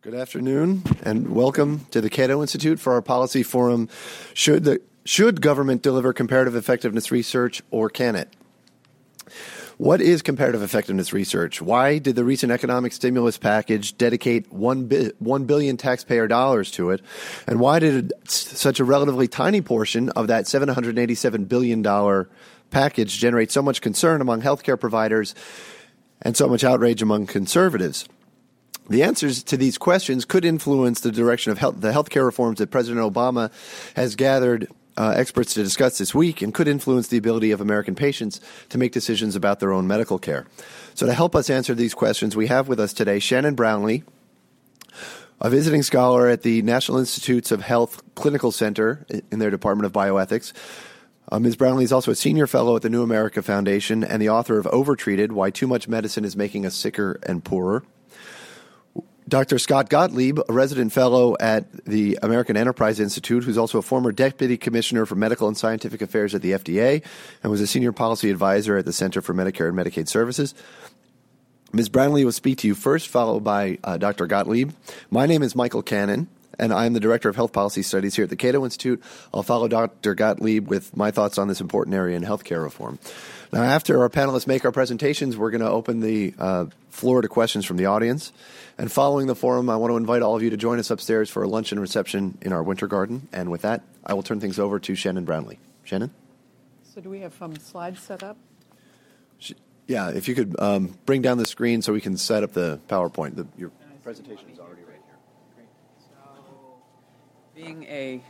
Good afternoon, and welcome to the Cato Institute for our policy forum. Should the should government deliver comparative effectiveness research, or can it? What is comparative effectiveness research? Why did the recent economic stimulus package dedicate one, bi- 1 billion taxpayer dollars to it? And why did such a relatively tiny portion of that $787 billion package generate so much concern among healthcare providers and so much outrage among conservatives? The answers to these questions could influence the direction of health, the healthcare reforms that President Obama has gathered uh, experts to discuss this week and could influence the ability of American patients to make decisions about their own medical care. So, to help us answer these questions, we have with us today Shannon Brownlee, a visiting scholar at the National Institutes of Health Clinical Center in their Department of Bioethics. Uh, Ms. Brownlee is also a senior fellow at the New America Foundation and the author of Overtreated Why Too Much Medicine is Making Us Sicker and Poorer. Dr. Scott Gottlieb, a resident fellow at the American Enterprise Institute, who's also a former deputy commissioner for medical and scientific affairs at the FDA and was a senior policy advisor at the Center for Medicare and Medicaid Services. Ms. Brownlee will speak to you first, followed by uh, Dr. Gottlieb. My name is Michael Cannon, and I'm the Director of Health Policy Studies here at the Cato Institute. I'll follow Dr. Gottlieb with my thoughts on this important area in healthcare reform. Now, after our panelists make our presentations, we're going to open the uh, floor to questions from the audience. And following the forum, I want to invite all of you to join us upstairs for a luncheon reception in our winter garden. And with that, I will turn things over to Shannon Brownlee. Shannon? So, do we have some slides set up? Yeah, if you could um, bring down the screen so we can set up the PowerPoint. The, your presentation is already right here. Great. So, being a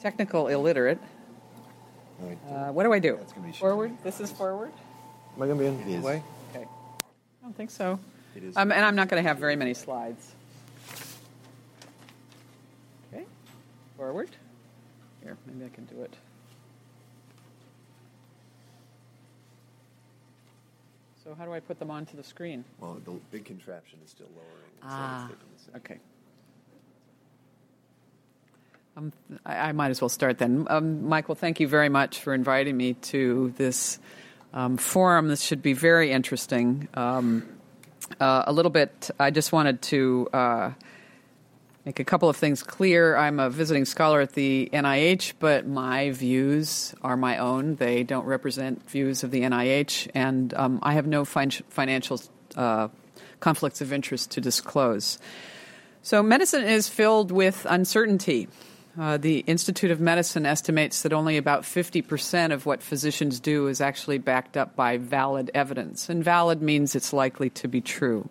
technical illiterate, uh, what do I do? Forward? This is forward? Am I going to be in It is. the way? Okay. I don't think so. It is. Um, and I'm not going to have very many slides. Okay. Forward. Here, maybe I can do it. So, how do I put them onto the screen? Well, the big contraption is still lowering. so it's Ah, taking a second. okay. Um, I, might as well start then. Um, Michael, thank you very much for inviting me to this um, forum. This should be very interesting. Um, uh, a little bit, I just wanted to uh, make a couple of things clear. I'm a visiting scholar at the NIH, but my views are my own. They don't represent views of the NIH, and um, I have no fin- financial uh, conflicts of interest to disclose. So, medicine is filled with uncertainty. Uh, the Institute of Medicine estimates that only about 50% of what physicians do is actually backed up by valid evidence. And valid means it's likely to be true.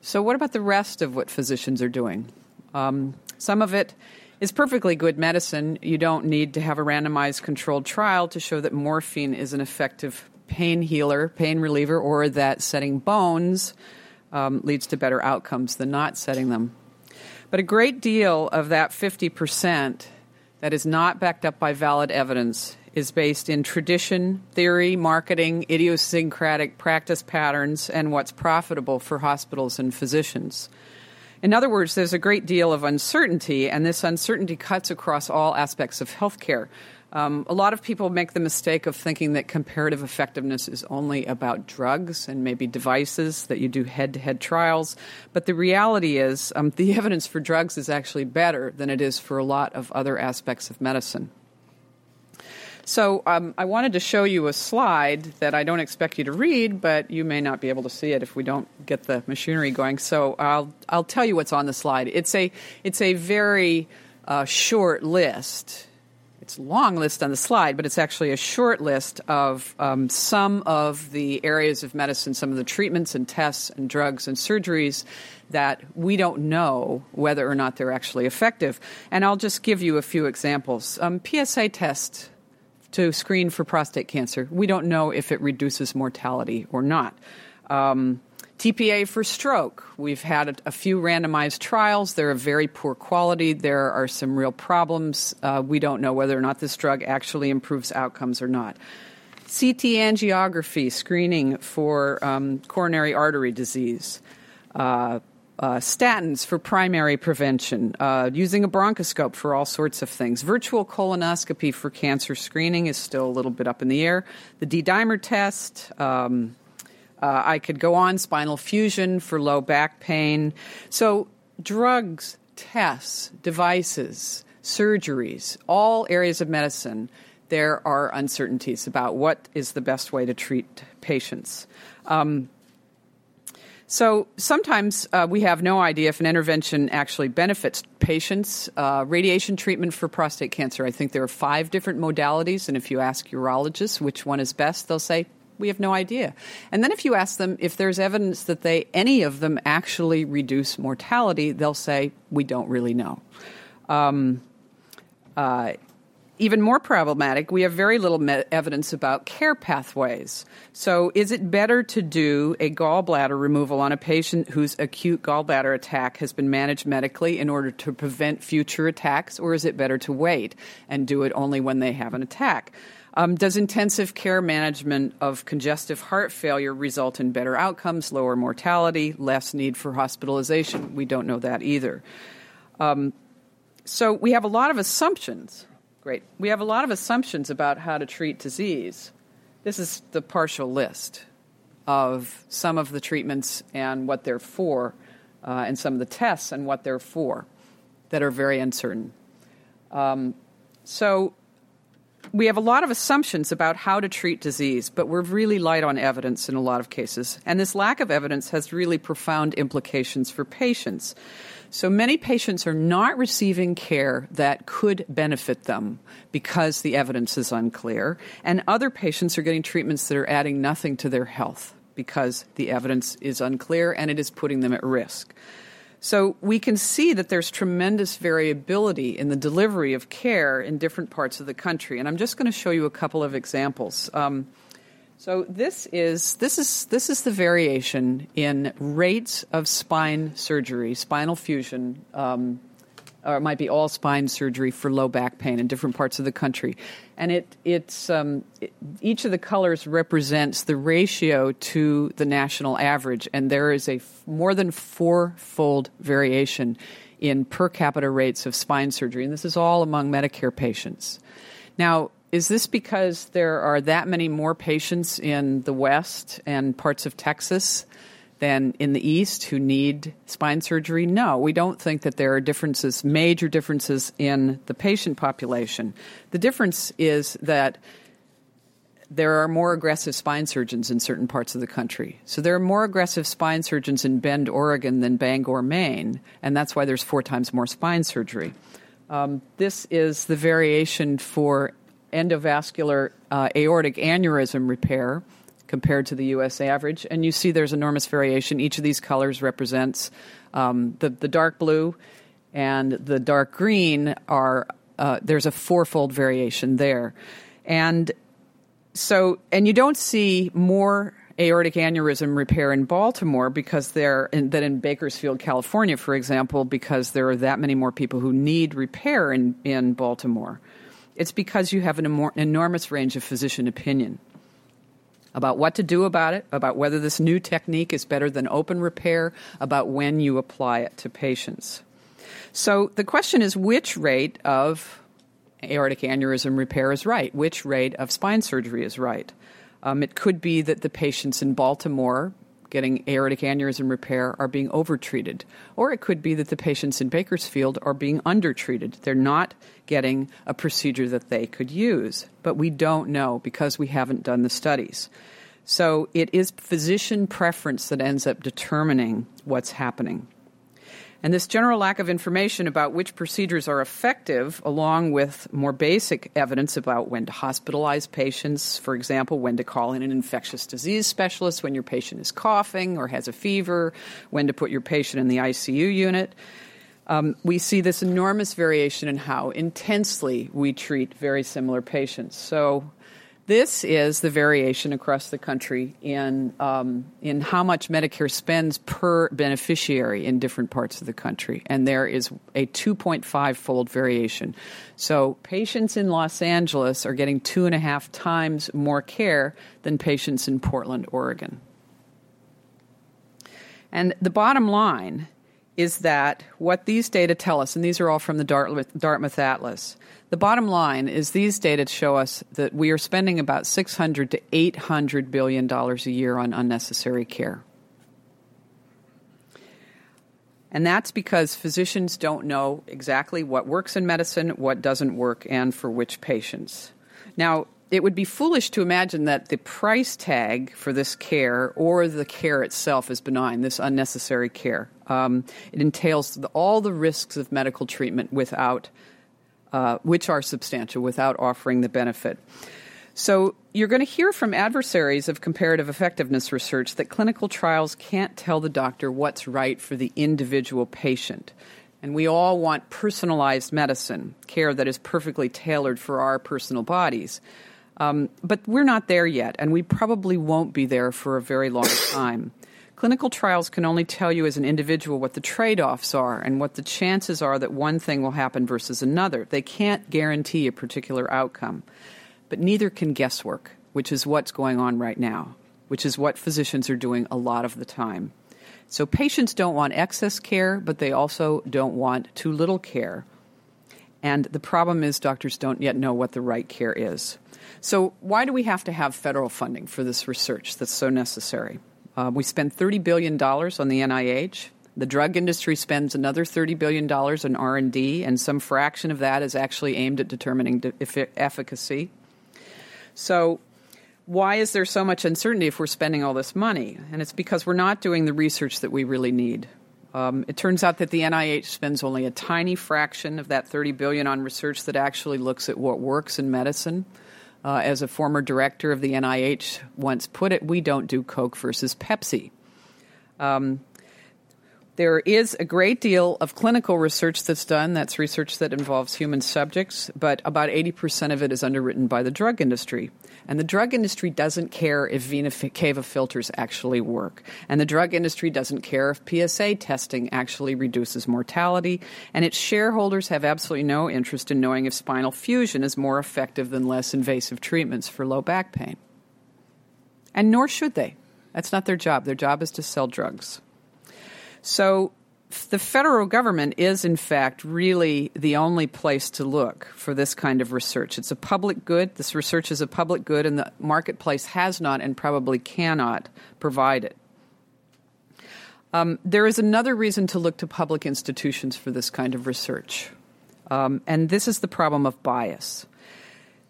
So, what about the rest of what physicians are doing? Um, some of it is perfectly good medicine. You don't need to have a randomized controlled trial to show that morphine is an effective pain healer, pain reliever, or that setting bones um, leads to better outcomes than not setting them. But a great deal of that 50% that is not backed up by valid evidence is based in tradition, theory, marketing, idiosyncratic practice patterns, and what's profitable for hospitals and physicians. In other words, there's a great deal of uncertainty, and this uncertainty cuts across all aspects of healthcare. Um, a lot of people make the mistake of thinking that comparative effectiveness is only about drugs and maybe devices, that you do head to head trials. But the reality is, um, the evidence for drugs is actually better than it is for a lot of other aspects of medicine. So um, I wanted to show you a slide that I don't expect you to read, but you may not be able to see it if we don't get the machinery going. So I'll I'll tell you what's on the slide. It's a it's a very uh, short list. It's a long list on the slide, but it's actually a short list of um, some of the areas of medicine, some of the treatments and tests and drugs and surgeries that we don't know whether or not they're actually effective. And I'll just give you a few examples. Um, PSA test to screen for prostate cancer. We don't know if it reduces mortality or not. Um, TPA for stroke. We've had a, few randomized trials. They're of very poor quality. There are some real problems. Uh, we don't know whether or not this drug actually improves outcomes or not. CT angiography screening for um, coronary artery disease. Uh, uh, statins for primary prevention, uh, using a bronchoscope for all sorts of things. Virtual colonoscopy for cancer screening is still a little bit up in the air. The D dimer test, um, Uh, I could go on spinal fusion for low back pain. So, drugs, tests, devices, surgeries, all areas of medicine, there are uncertainties about what is the best way to treat patients. Um, so sometimes uh, we have no idea if an intervention actually benefits patients. Uh, radiation treatment for prostate cancer, I think there are five different modalities, and if you ask urologists which one is best, they'll say, we have no idea. And then if you ask them if there's evidence that they any of them actually reduce mortality, they'll say, we don't really know. Um, uh, even more problematic, we have very little me- evidence about care pathways. So, is it better to do a gallbladder removal on a patient whose acute gallbladder attack has been managed medically in order to prevent future attacks, or is it better to wait and do it only when they have an attack? Um, does intensive care management of congestive heart failure result in better outcomes, lower mortality, less need for hospitalization? We don't know that either. Um, so, we have a lot of assumptions Great. We have a lot of assumptions about how to treat disease. This is the partial list of some of the treatments and what they're for, uh, and some of the tests and what they're for that are very uncertain. Um, so, we have a lot of assumptions about how to treat disease, but we're really light on evidence in a lot of cases. And this lack of evidence has really profound implications for patients. So many patients are not receiving care that could benefit them because the evidence is unclear, and other patients are getting treatments that are adding nothing to their health because the evidence is unclear and it is putting them at risk. So we can see that there's tremendous variability in the delivery of care in different parts of the country, and I'm just going to show you a couple of examples. Um, so this is this is this is the variation in rates of spine surgery, spinal fusion, um, or it might be all spine surgery for low back pain in different parts of the country, and it it's um, it, each of the colors represents the ratio to the national average, and there is a f- more than fourfold variation in per capita rates of spine surgery, and this is all among Medicare patients. Now, is this because there are that many more patients in the West and parts of Texas than in the East who need spine surgery? No, we don't think that there are differences, major differences in the patient population. The difference is that there are more aggressive spine surgeons in certain parts of the country. So there are more aggressive spine surgeons in Bend, Oregon than Bangor, Maine, and that's why there's four times more spine surgery. Um, this is the variation for endovascular uh, aortic aneurysm repair compared to the U.S. average. And you see there's enormous variation. Each of these colors represents um, the, the dark blue and the dark green are, uh, there's a fourfold variation there. And so, and you don't see more aortic aneurysm repair in Baltimore because there than in Bakersfield, California, for example, because there are that many more people who need repair in, in Baltimore. It's because you have an enormous range of physician opinion about what to do about it, about whether this new technique is better than open repair, about when you apply it to patients. So the question is which rate of aortic aneurysm repair is right? Which rate of spine surgery is right? Um, it could be that the patients in Baltimore getting aortic aneurysm repair are being overtreated. Or it could be that the patients in Bakersfield are being undertreated. They're not getting a procedure that they could use. But we don't know because we haven't done the studies. So it is physician preference that ends up determining what's happening. And this general lack of information about which procedures are effective, along with more basic evidence about when to hospitalize patients, for example, when to call in an infectious disease specialist when your patient is coughing or has a fever, when to put your patient in the ICU unit. Um, we see this enormous variation in how intensely we treat very similar patients. So, this is the variation across the country in, um, in how much Medicare spends per beneficiary in different parts of the country. And there is a 2.5 fold variation. So patients in Los Angeles are getting two and a half times more care than patients in Portland, Oregon. And the bottom line is that what these data tell us, and these are all from the Dartmouth, Dartmouth, Atlas, the bottom line is these data show us that we are spending about 600 to 800 billion dollars a year on unnecessary care. And that's because physicians don't know exactly what works in medicine, what doesn't work, and for which patients. Now, it would be foolish to imagine that the price tag for this care or the care itself is benign, this unnecessary care. Um, it entails all the risks of medical treatment without, uh, which are substantial, without offering the benefit. So, you're going to hear from adversaries of comparative effectiveness research that clinical trials can't tell the doctor what's right for the individual patient. And we all want personalized medicine, care that is perfectly tailored for our personal bodies. Um, but we're not there yet, and we probably won't be there for a very long time. Clinical trials can only tell you as an individual what the trade offs are and what the chances are that one thing will happen versus another. They can't guarantee a particular outcome. But neither can guesswork, which is what's going on right now, which is what physicians are doing a lot of the time. So patients don't want excess care, but they also don't want too little care. And the problem is doctors don't yet know what the right care is. So, why do we have to have federal funding for this research that's so necessary? Uh, we spend $30 billion on the NIH. The drug industry spends another $30 billion on R&D, and some fraction of that is actually aimed at determining de- efficacy. So, why is there so much uncertainty if we're spending all this money? And it's because we're not doing the research that we really need. Um, it turns out that the NIH spends only a tiny fraction of that 30 billion on research that actually looks at what works in medicine. Uh, as a former director of the NIH once put it, we don't do Coke versus Pepsi. Um, there is a great deal of clinical research that's done. That's research that involves human subjects, but about 80% of it is underwritten by the drug industry. And the drug industry doesn't care if vena cava filters actually work. And the drug industry doesn't care if PSA testing actually reduces mortality. And its shareholders have absolutely no interest in knowing if spinal fusion is more effective than less invasive treatments for low back pain. And nor should they. That's not their job. Their job is to sell drugs. So the federal government is, in fact, really the only place to look for this kind of research. It's a public good. This research is a public good, and the marketplace has not and probably cannot provide it. Um, there is another reason to look to public institutions for this kind of research, um, and this is the problem of bias.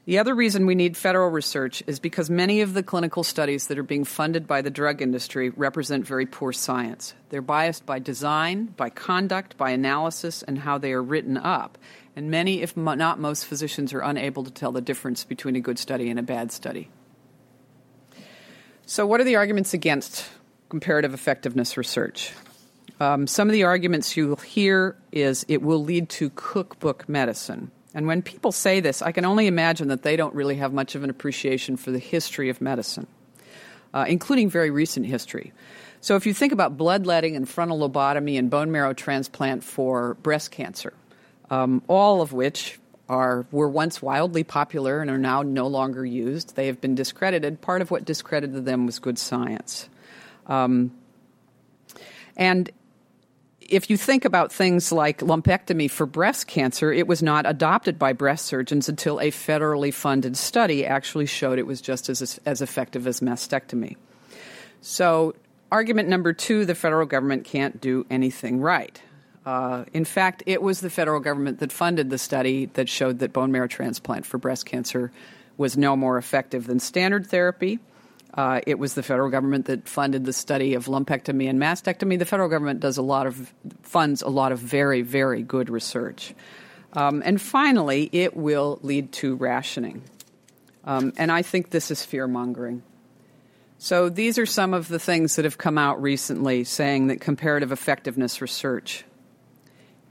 The other reason we need federal research is because many of the clinical studies that are being funded by the drug industry represent very poor science. They're biased by design, by conduct, by analysis, and how they are written up. And many, if not most, physicians are unable to tell the difference between a good study and a bad study. So, what are the arguments against comparative effectiveness research? Um, some of the arguments you'll hear is it will lead to cookbook medicine. And when people say this, I can only imagine that they don't really have much of an appreciation for the history of medicine, uh, including very recent history. So, if you think about bloodletting and frontal lobotomy and bone marrow transplant for breast cancer, um, all of which are were once wildly popular and are now no longer used, they have been discredited. Part of what discredited them was good science. Um, and if you think about things like lumpectomy for breast cancer, it was not adopted by breast surgeons until a federally funded study actually showed it was just as, as effective as mastectomy. So, argument number two the federal government can't do anything right. Uh, in fact, it was the federal government that funded the study that showed that bone marrow transplant for breast cancer was no more effective than standard therapy. Uh, it was the federal government that funded the study of lumpectomy and mastectomy. The federal government does a lot of funds a lot of very very good research, um, and finally, it will lead to rationing. Um, and I think this is fear mongering. So these are some of the things that have come out recently, saying that comparative effectiveness research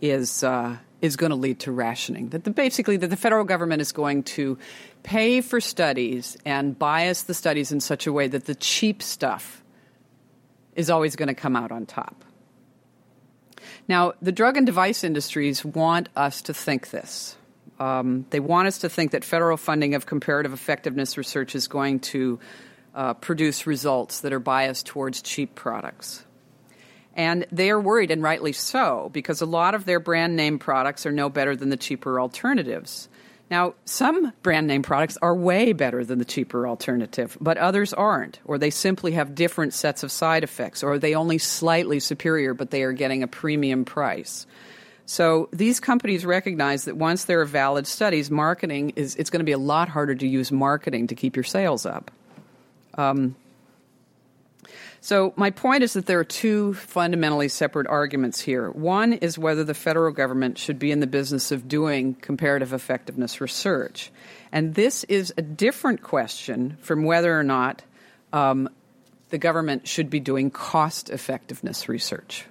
is uh, is going to lead to rationing. That the, basically that the federal government is going to pay for studies and bias the studies in such a way that the cheap stuff is always going to come out on top. Now, the drug and device industries want us to think this. Um, they want us to think that federal funding of comparative effectiveness research is going to uh, produce results that are biased towards cheap products. And they are worried, and rightly so, because a lot of their brand name products are no better than the cheaper alternatives. Now, some brand name products are way better than the cheaper alternative, but others aren't, or they simply have different sets of side effects, or they only slightly superior, but they are getting a premium price. So these companies recognize that once there are valid studies, marketing is it's going to be a lot harder to use marketing to keep your sales up. Um, so, my point is that there are two fundamentally separate arguments here. One is whether the federal government should be in the business of doing comparative effectiveness research. And this is a different question from whether or not um, the government should be doing cost effectiveness research.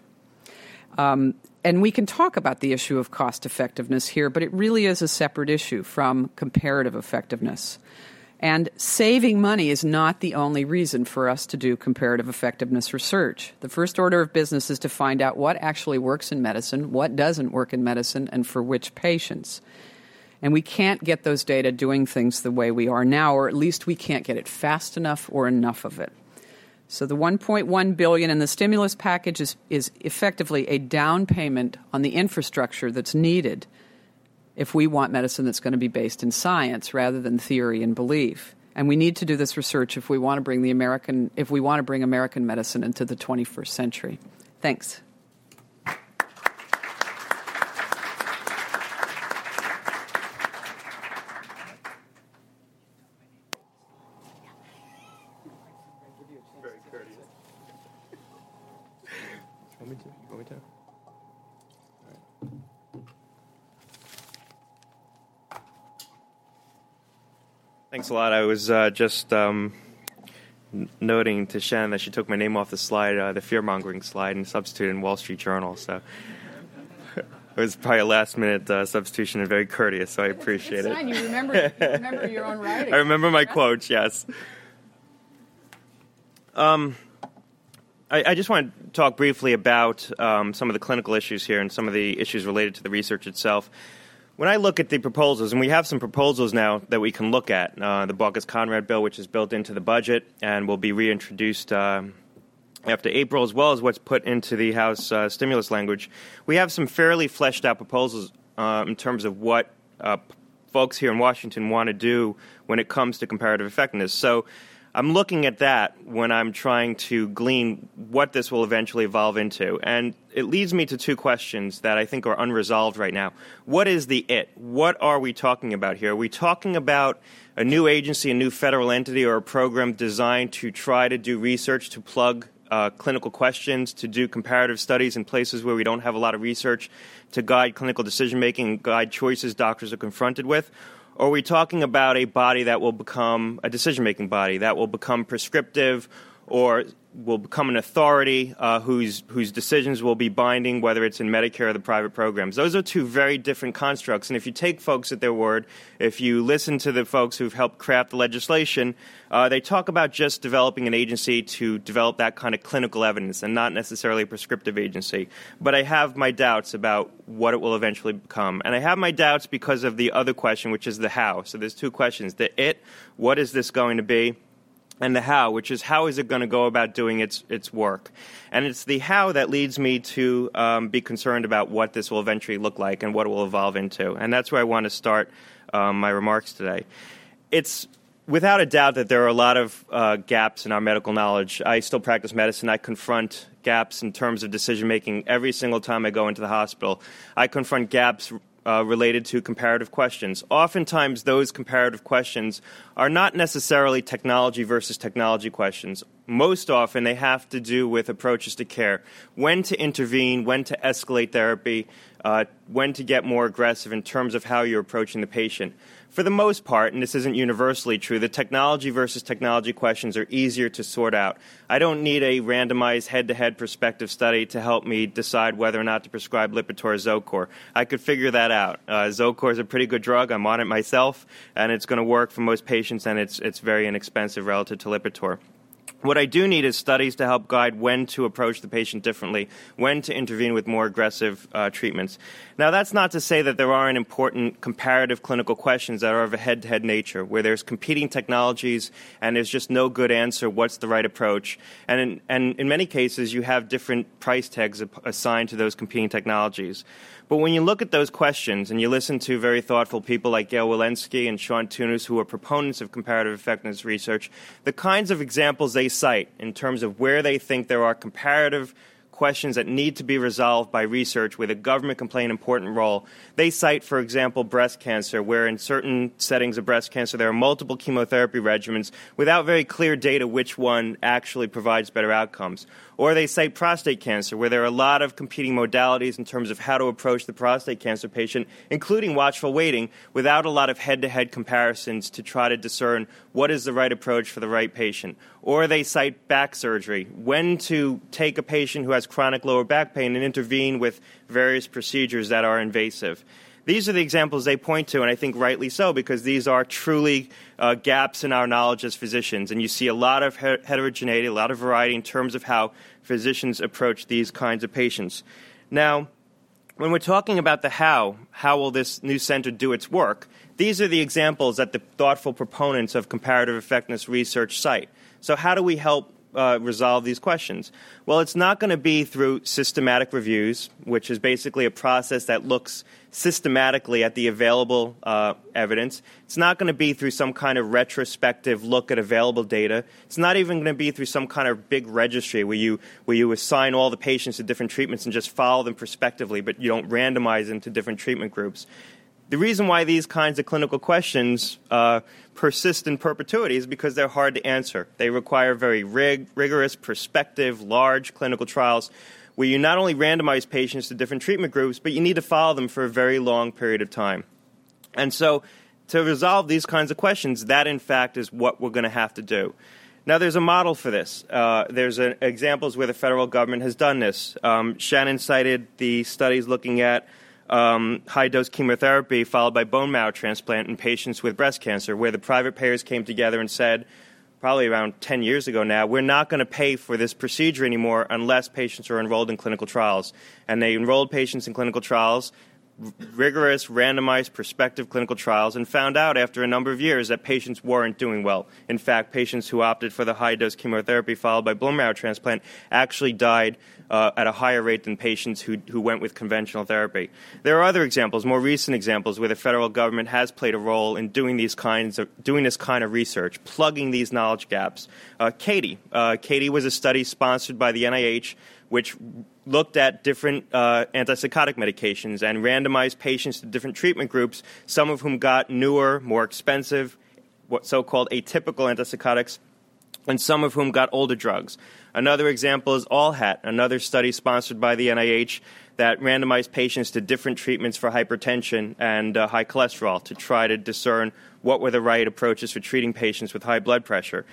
Um, and we can talk about the issue of cost effectiveness here, but it really is a separate issue from comparative effectiveness. And saving money is not the only reason for us to do comparative effectiveness research. The first order of business is to find out what actually works in medicine, what doesn't work in medicine, and for which patients. And we can't get those data doing things the way we are now, or at least we can't get it fast enough or enough of it. So the 1.1 billion in the stimulus package is, is effectively a down payment on the infrastructure that's needed if we want medicine that's going to be based in science rather than theory and belief. And we need to do this research if we want to bring the American if we want to bring American medicine into the 21st century. Thanks. Thanks a lot. I was uh, just um, n- noting to Shannon that she took my name off the slide, uh, the fear mongering slide, and substituted in Wall Street Journal. So it was probably a last minute uh, substitution and very courteous. So I appreciate it. You remember, you remember your own writing. I remember my quotes. Yes. Um, I, I, just want to talk briefly about um, some of the clinical issues here and some of the issues related to the research itself when I look at the proposals, and we have some proposals now that we can look at, uh, the Baucus Conrad bill, which is built into the budget and will be reintroduced uh, after April, as well as what's put into the House uh, stimulus language, we have some fairly fleshed out proposals uh, in terms of what uh, folks here in Washington want to do when it comes to comparative effectiveness. So I'm looking at that when I'm trying to glean what this will eventually evolve into. And it leads me to two questions that I think are unresolved right now. What is the it? What are we talking about here? Are we talking about a new agency, a new federal entity, or a program designed to try to do research to plug uh, clinical questions, to do comparative studies in places where we don't have a lot of research, to guide clinical decision making, guide choices doctors are confronted with? Or are we talking about a body that will become a decision making body, that will become prescriptive or will become an authority uh, whose, whose decisions will be binding, whether it's in Medicare or the private programs. Those are two very different constructs. And if you take folks at their word, if you listen to the folks who've helped craft the legislation, uh, they talk about just developing an agency to develop that kind of clinical evidence and not necessarily a prescriptive agency. But I have my doubts about what it will eventually become. And I have my doubts because of the other question, which is the how. So there's two questions the it, what is this going to be? And the how, which is how is it going to go about doing its its work, and it's the how that leads me to um, be concerned about what this will eventually look like and what it will evolve into, and that's where I want to start um, my remarks today. It's without a doubt that there are a lot of uh, gaps in our medical knowledge. I still practice medicine. I confront gaps in terms of decision making every single time I go into the hospital. I confront gaps uh, related to comparative questions. Oftentimes, those comparative questions are not necessarily technology versus technology questions. Most often, they have to do with approaches to care when to intervene, when to escalate therapy, uh, when to get more aggressive in terms of how you're approaching the patient for the most part, and this isn't universally true, the technology versus technology questions are easier to sort out. I don't need a randomized head to head prospective study to help me decide whether or not to prescribe Lipitor or Zocor. I could figure that out. Uh, Zocor is a pretty good drug. I'm on it myself, and it's going to work for most patients, and it's, it's very inexpensive relative to Lipitor. What I do need is studies to help guide when to approach the patient differently, when to intervene with more aggressive uh, treatments. Now, that's not to say that there aren't important comparative clinical questions that are of a head to head nature, where there's competing technologies and there's just no good answer what's the right approach. And in, and in many cases, you have different price tags assigned to those competing technologies. But when you look at those questions and you listen to very thoughtful people like Gail Wilensky and Sean Tunis, who are proponents of comparative effectiveness research, the kinds of examples they cite in terms of where they think there are comparative questions that need to be resolved by research where the government can play an important role. They cite, for example, breast cancer, where in certain settings of breast cancer there are multiple chemotherapy regimens without very clear data which one actually provides better outcomes. Or they cite prostate cancer, where there are a lot of competing modalities in terms of how to approach the prostate cancer patient, including watchful waiting, without a lot of head to head comparisons to try to discern what is the right approach for the right patient. Or they cite back surgery, when to take a patient who has chronic lower back pain and intervene with various procedures that are invasive. These are the examples they point to, and I think rightly so, because these are truly uh, gaps in our knowledge as physicians. And you see a lot of heterogeneity, a lot of variety in terms of how physicians approach these kinds of patients. Now, when we're talking about the how, how will this new center do its work? These are the examples that the thoughtful proponents of comparative effectiveness research cite. So, how do we help uh, resolve these questions? Well, it's not going to be through systematic reviews, which is basically a process that looks systematically at the available uh, evidence. It's not going to be through some kind of retrospective look at available data. It's not even going to be through some kind of big registry where you where you assign all the patients to different treatments and just follow them prospectively, but you don't randomize them to different treatment groups. The reason why these kinds of clinical questions uh, persist in perpetuity is because they're hard to answer. They require very rig- rigorous, prospective, large clinical trials where you not only randomize patients to different treatment groups, but you need to follow them for a very long period of time. And so, to resolve these kinds of questions, that in fact is what we're going to have to do. Now, there's a model for this. Uh, there's examples where the federal government has done this. Um, Shannon cited the studies looking at um, high dose chemotherapy followed by bone marrow transplant in patients with breast cancer, where the private payers came together and said, probably around 10 years ago now, we're not going to pay for this procedure anymore unless patients are enrolled in clinical trials. And they enrolled patients in clinical trials rigorous, randomized, prospective clinical trials and found out after a number of years that patients weren't doing well. In fact, patients who opted for the high dose chemotherapy followed by bone marrow transplant actually died uh, at a higher rate than patients who, who went with conventional therapy. There are other examples, more recent examples, where the federal government has played a role in doing these kinds of doing this kind of research, plugging these knowledge gaps. Uh, CATIE, uh, CATIE was a study sponsored by the NIH which looked at different uh, antipsychotic medications and randomized patients to different treatment groups, some of whom got newer, more expensive, what so-called atypical antipsychotics, and some of whom got older drugs. Another example is ALLHAT, another study sponsored by the NIH that randomized patients to different treatments for hypertension and uh, high cholesterol to try to discern what were the right approaches for treating patients with high blood pressure.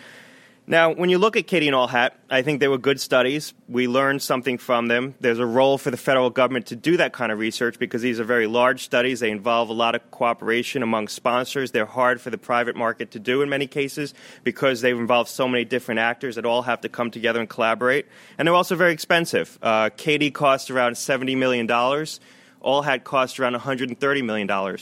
Now, when you look at CATIE and ALLHAT, I think they were good studies. We learned something from them. There's a role for the federal government to do that kind of research because these are very large studies. They involve a lot of cooperation among sponsors. They're hard for the private market to do in many cases because they involve so many different actors that all have to come together and collaborate. And they're also very expensive. Uh, CATIE costs around $70 million. ALLHAT cost around $130 million.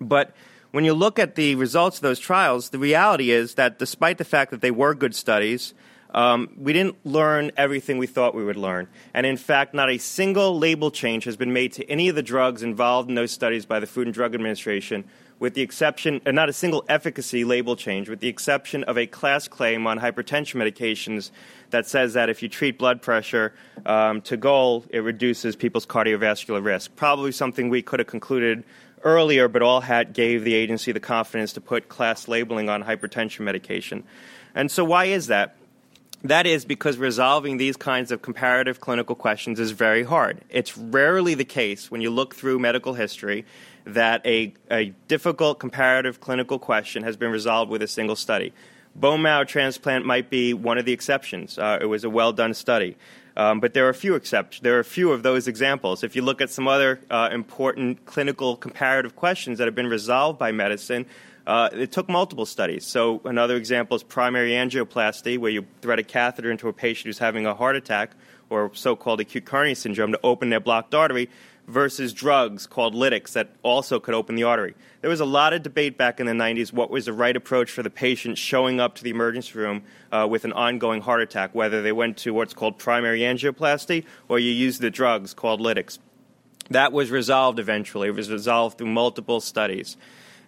But when you look at the results of those trials, the reality is that despite the fact that they were good studies, um, we didn't learn everything we thought we would learn. And in fact, not a single label change has been made to any of the drugs involved in those studies by the Food and Drug Administration, with the exception, not a single efficacy label change, with the exception of a class claim on hypertension medications that says that if you treat blood pressure um, to goal, it reduces people's cardiovascular risk. Probably something we could have concluded earlier, but ALLHAT gave the agency the confidence to put class labeling on hypertension medication. And so, why is that? That is because resolving these kinds of comparative clinical questions is very hard. It's rarely the case when you look through medical history that a, a difficult comparative clinical question has been resolved with a single study. Bone marrow transplant might be one of the exceptions. Uh, it was a well done study. Um, but there are a few exceptions. There are a few of those examples. If you look at some other uh, important clinical comparative questions that have been resolved by medicine, Uh, it took multiple studies. So, another example is primary angioplasty, where you thread a catheter into a patient who's having a heart attack or so called acute coronary syndrome to open their blocked artery versus drugs called lytics that also could open the artery. There was a lot of debate back in the 90s what was the right approach for the patient showing up to the emergency room uh, with an ongoing heart attack, whether they went to what's called primary angioplasty or you used the drugs called lytics. That was resolved eventually. It was resolved through multiple studies.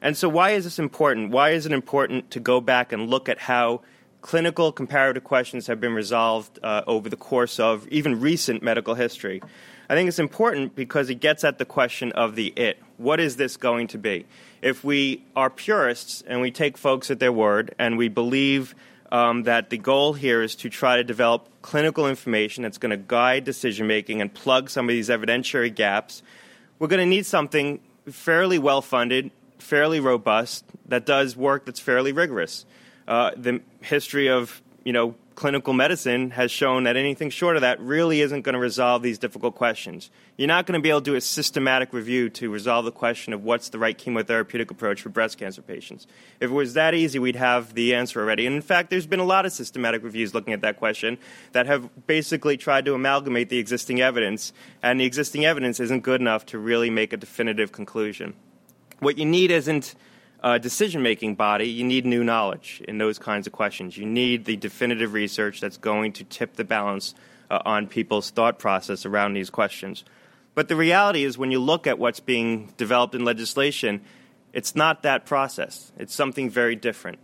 And so, why is this important? Why is it important to go back and look at how clinical comparative questions have been resolved uh, over the course of even recent medical history? I think it's important because it gets at the question of the it. What is this going to be? If we are purists and we take folks at their word and we believe um, that the goal here is to try to develop clinical information that's going to guide decision making and plug some of these evidentiary gaps, we're going to need something fairly well funded, fairly robust, that does work that's fairly rigorous. Uh, the history of you know clinical medicine has shown that anything short of that really isn't going to resolve these difficult questions. You're not going to be able to do a systematic review to resolve the question of what's the right chemotherapeutic approach for breast cancer patients. If it was that easy, we'd have the answer already. And in fact, there's been a lot of systematic reviews looking at that question that have basically tried to amalgamate the existing evidence, and the existing evidence isn't good enough to really make a definitive conclusion. What you need isn't uh, decision making body, you need new knowledge in those kinds of questions. You need the definitive research that's going to tip the balance uh, on people's thought process around these questions. But the reality is, when you look at what's being developed in legislation, it's not that process. It's something very different.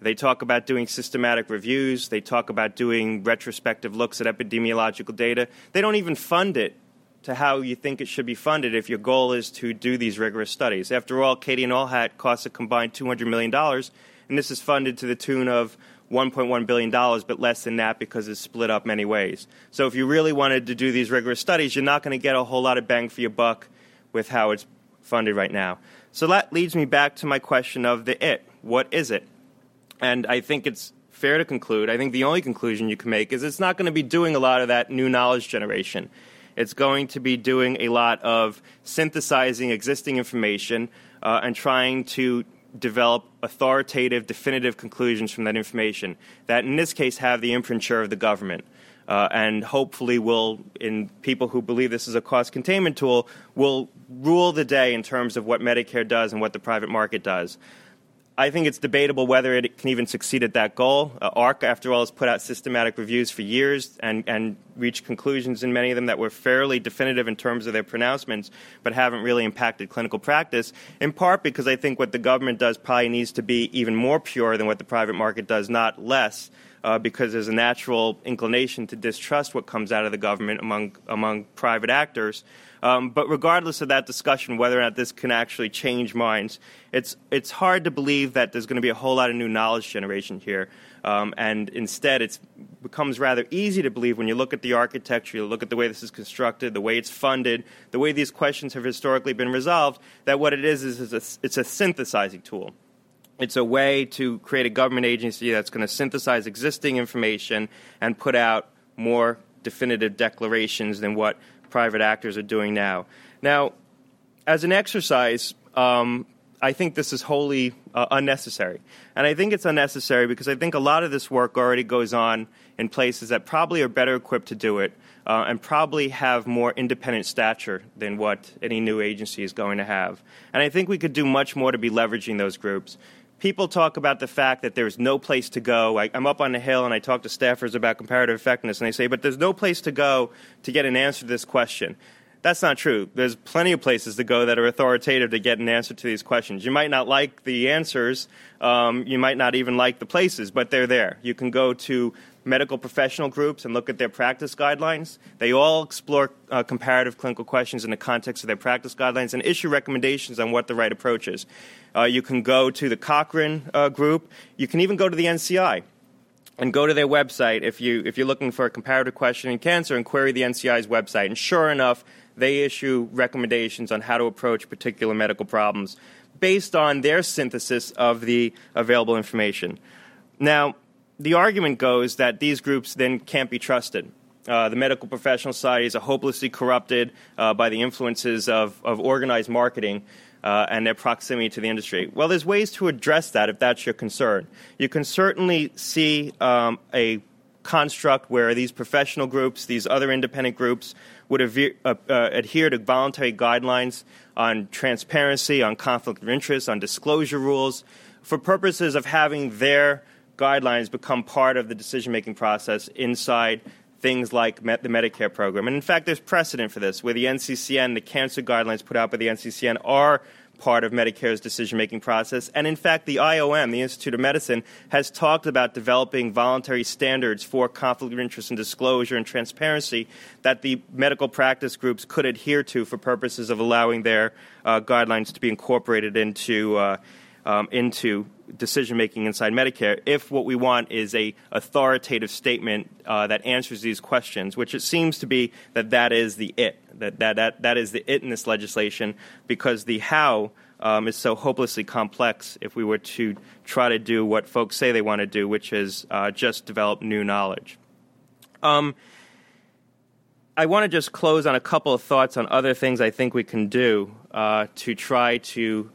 They talk about doing systematic reviews. They talk about doing retrospective looks at epidemiological data. They don't even fund it to how you think it should be funded if your goal is to do these rigorous studies. After all, CATIE and ALLHAT costs a combined $200 million, and this is funded to the tune of $1.1 billion, but less than that because it's split up many ways. So if you really wanted to do these rigorous studies, you're not going to get a whole lot of bang for your buck with how it's funded right now. So that leads me back to my question of the it. What is it? And I think it's fair to conclude, I think the only conclusion you can make is it's not going to be doing a lot of that new knowledge generation. It's going to be doing a lot of synthesizing existing information uh, and trying to develop authoritative, definitive conclusions from that information that, in this case, have the imprimatur of the government. Uh, and hopefully will, in people who believe this is a cost containment tool, will rule the day in terms of what Medicare does and what the private market does. I think it's debatable whether it can even succeed at that goal. Uh, AHRQ, after all, has put out systematic reviews for years and, and reached conclusions in many of them that were fairly definitive in terms of their pronouncements, but haven't really impacted clinical practice, in part because I think what the government does probably needs to be even more pure than what the private market does, not less. Uh, because there's a natural inclination to distrust what comes out of the government among among private actors. Um, but regardless of that discussion, whether or not this can actually change minds, it's it's hard to believe that there's going to be a whole lot of new knowledge generation here. Um, and instead, it becomes rather easy to believe when you look at the architecture, you look at the way this is constructed, the way it's funded, the way these questions have historically been resolved, that what it is is, is a, it's a synthesizing tool. It's a way to create a government agency that's going to synthesize existing information and put out more definitive declarations than what private actors are doing now. Now, as an exercise, um, I think this is wholly uh, unnecessary. And I think it's unnecessary because I think a lot of this work already goes on in places that probably are better equipped to do it uh, and probably have more independent stature than what any new agency is going to have. And I think we could do much more to be leveraging those groups people talk about the fact that there's no place to go. I, am up on the hill and I talk to staffers about comparative effectiveness, and they say, but there's no place to go to get an answer to this question. That's not true. There's plenty of places to go that are authoritative to get an answer to these questions. You might not like the answers, um, you might not even like the places, but they're there. You can go to medical professional groups and look at their practice guidelines. They all explore uh, comparative clinical questions in the context of their practice guidelines and issue recommendations on what the right approach is. Uh, you can go to the Cochrane uh, group. You can even go to the NCI and go to their website if, you, if you're looking for a comparative question in cancer and query the NCI's website. And sure enough, they issue recommendations on how to approach particular medical problems based on their synthesis of the available information. Now, the argument goes that these groups then can't be trusted. Uh, the medical professional societies are hopelessly corrupted uh, by the influences of, of organized marketing. uh, and their proximity to the industry. Well, there's ways to address that if that's your concern. You can certainly see um, a construct where these professional groups, these other independent groups, would adhere, uh, uh, adhere to voluntary guidelines on transparency, on conflict of interest, on disclosure rules, for purposes of having their guidelines become part of the decision making process inside things like the Medicare program. And in fact, there's precedent for this, where the NCCN, the cancer guidelines put out by the NCCN, are part of Medicare's decision making process. And in fact, the IOM, the Institute of Medicine, has talked about developing voluntary standards for conflict of interest and disclosure and transparency that the medical practice groups could adhere to for purposes of allowing their uh, guidelines to be incorporated into. Uh, um, into decision making inside Medicare if what we want is a authoritative statement uh, that answers these questions, which it seems to be that that is the it that that that, that is the it in this legislation because the how um, is so hopelessly complex. If we were to try to do what folks say they want to do, which is uh, just develop new knowledge. Um, I want to just close on a couple of thoughts on other things I think we can do uh, to try to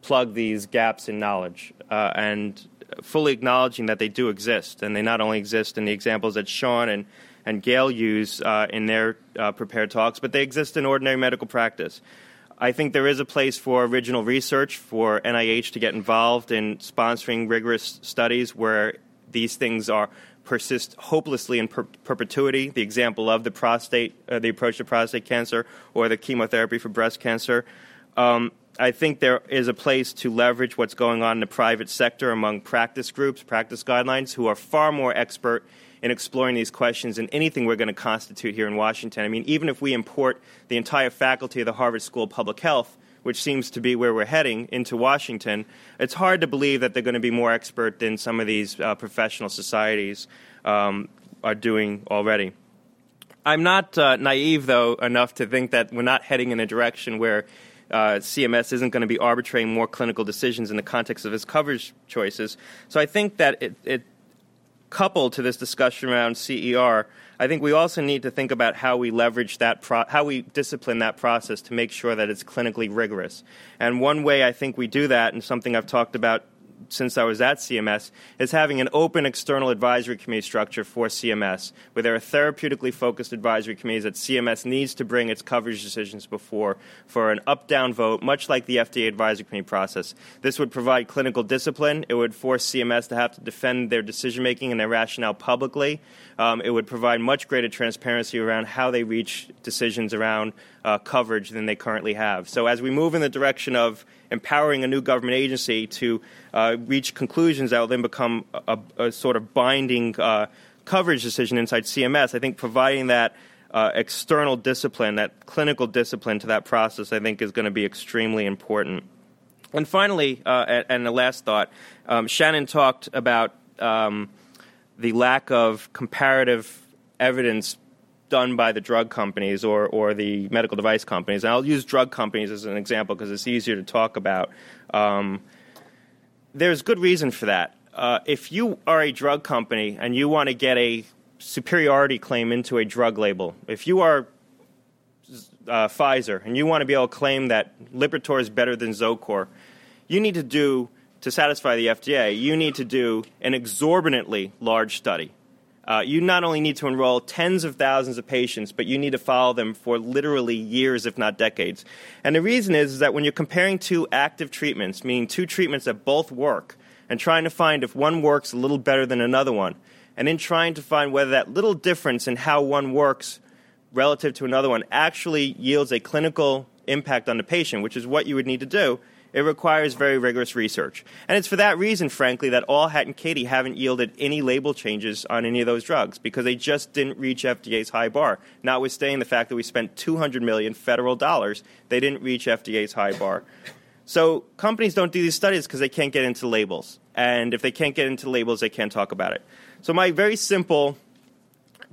plug these gaps in knowledge uh, and fully acknowledging that they do exist. And they not only exist in the examples that Sean and, and Gail use uh, in their uh, prepared talks, but they exist in ordinary medical practice. I think there is a place for original research, for NIH to get involved in sponsoring rigorous studies where these things are persist hopelessly in per- perpetuity. The example of the prostate, uh, the approach to prostate cancer, or the chemotherapy for breast cancer. Um, I think there is a place to leverage what's going on in the private sector among practice groups, practice guidelines, who are far more expert in exploring these questions than anything we're going to constitute here in Washington. I mean, even if we import the entire faculty of the Harvard School of Public Health, which seems to be where we're heading into Washington, it's hard to believe that they're going to be more expert than some of these uh, professional societies um, are doing already. I'm not uh, naive, though, enough to think that we're not heading in a direction where uh, CMS isn't going to be arbitrating more clinical decisions in the context of its coverage choices. So I think that it, it coupled to this discussion around CER, I think we also need to think about how we leverage that, pro- how we discipline that process to make sure that it's clinically rigorous. And one way I think we do that, and something I've talked about since I was at CMS is having an open external advisory committee structure for CMS, where there are therapeutically focused advisory committees that CMS needs to bring its coverage decisions before for an up down vote, much like the FDA advisory committee process. This would provide clinical discipline. It would force CMS to have to defend their decision making and their rationale publicly. Um, it would provide much greater transparency around how they reach decisions around uh, coverage than they currently have. So, as we move in the direction of empowering a new government agency to uh, reach conclusions that will then become a, a sort of binding uh, coverage decision inside CMS, I think providing that uh, external discipline, that clinical discipline to that process, I think is going to be extremely important. And finally, uh, and, the last thought, um, Shannon talked about um, the lack of comparative evidence done by the drug companies or, or the medical device companies. And I'll use drug companies as an example because it's easier to talk about. Um, there's good reason for that. Uh, if you are a drug company and you want to get a superiority claim into a drug label, if you are uh, Pfizer and you want to be able to claim that Lipitor is better than Zocor, you need to do, to satisfy the FDA, you need to do an exorbitantly large study. Uh, you not only need to enroll tens of thousands of patients, but you need to follow them for literally years, if not decades. And the reason is, is that when you're comparing two active treatments, meaning two treatments that both work, and trying to find if one works a little better than another one, and then trying to find whether that little difference in how one works relative to another one actually yields a clinical impact on the patient, which is what you would need to do, it requires very rigorous research. And it's for that reason, frankly, that ALLHAT and CATIE haven't yielded any label changes on any of those drugs because they just didn't reach FDA's high bar. Notwithstanding the fact that we spent 200 million federal dollars, they didn't reach FDA's high bar. So companies don't do these studies because they can't get into labels. And if they can't get into labels, they can't talk about it. So my very simple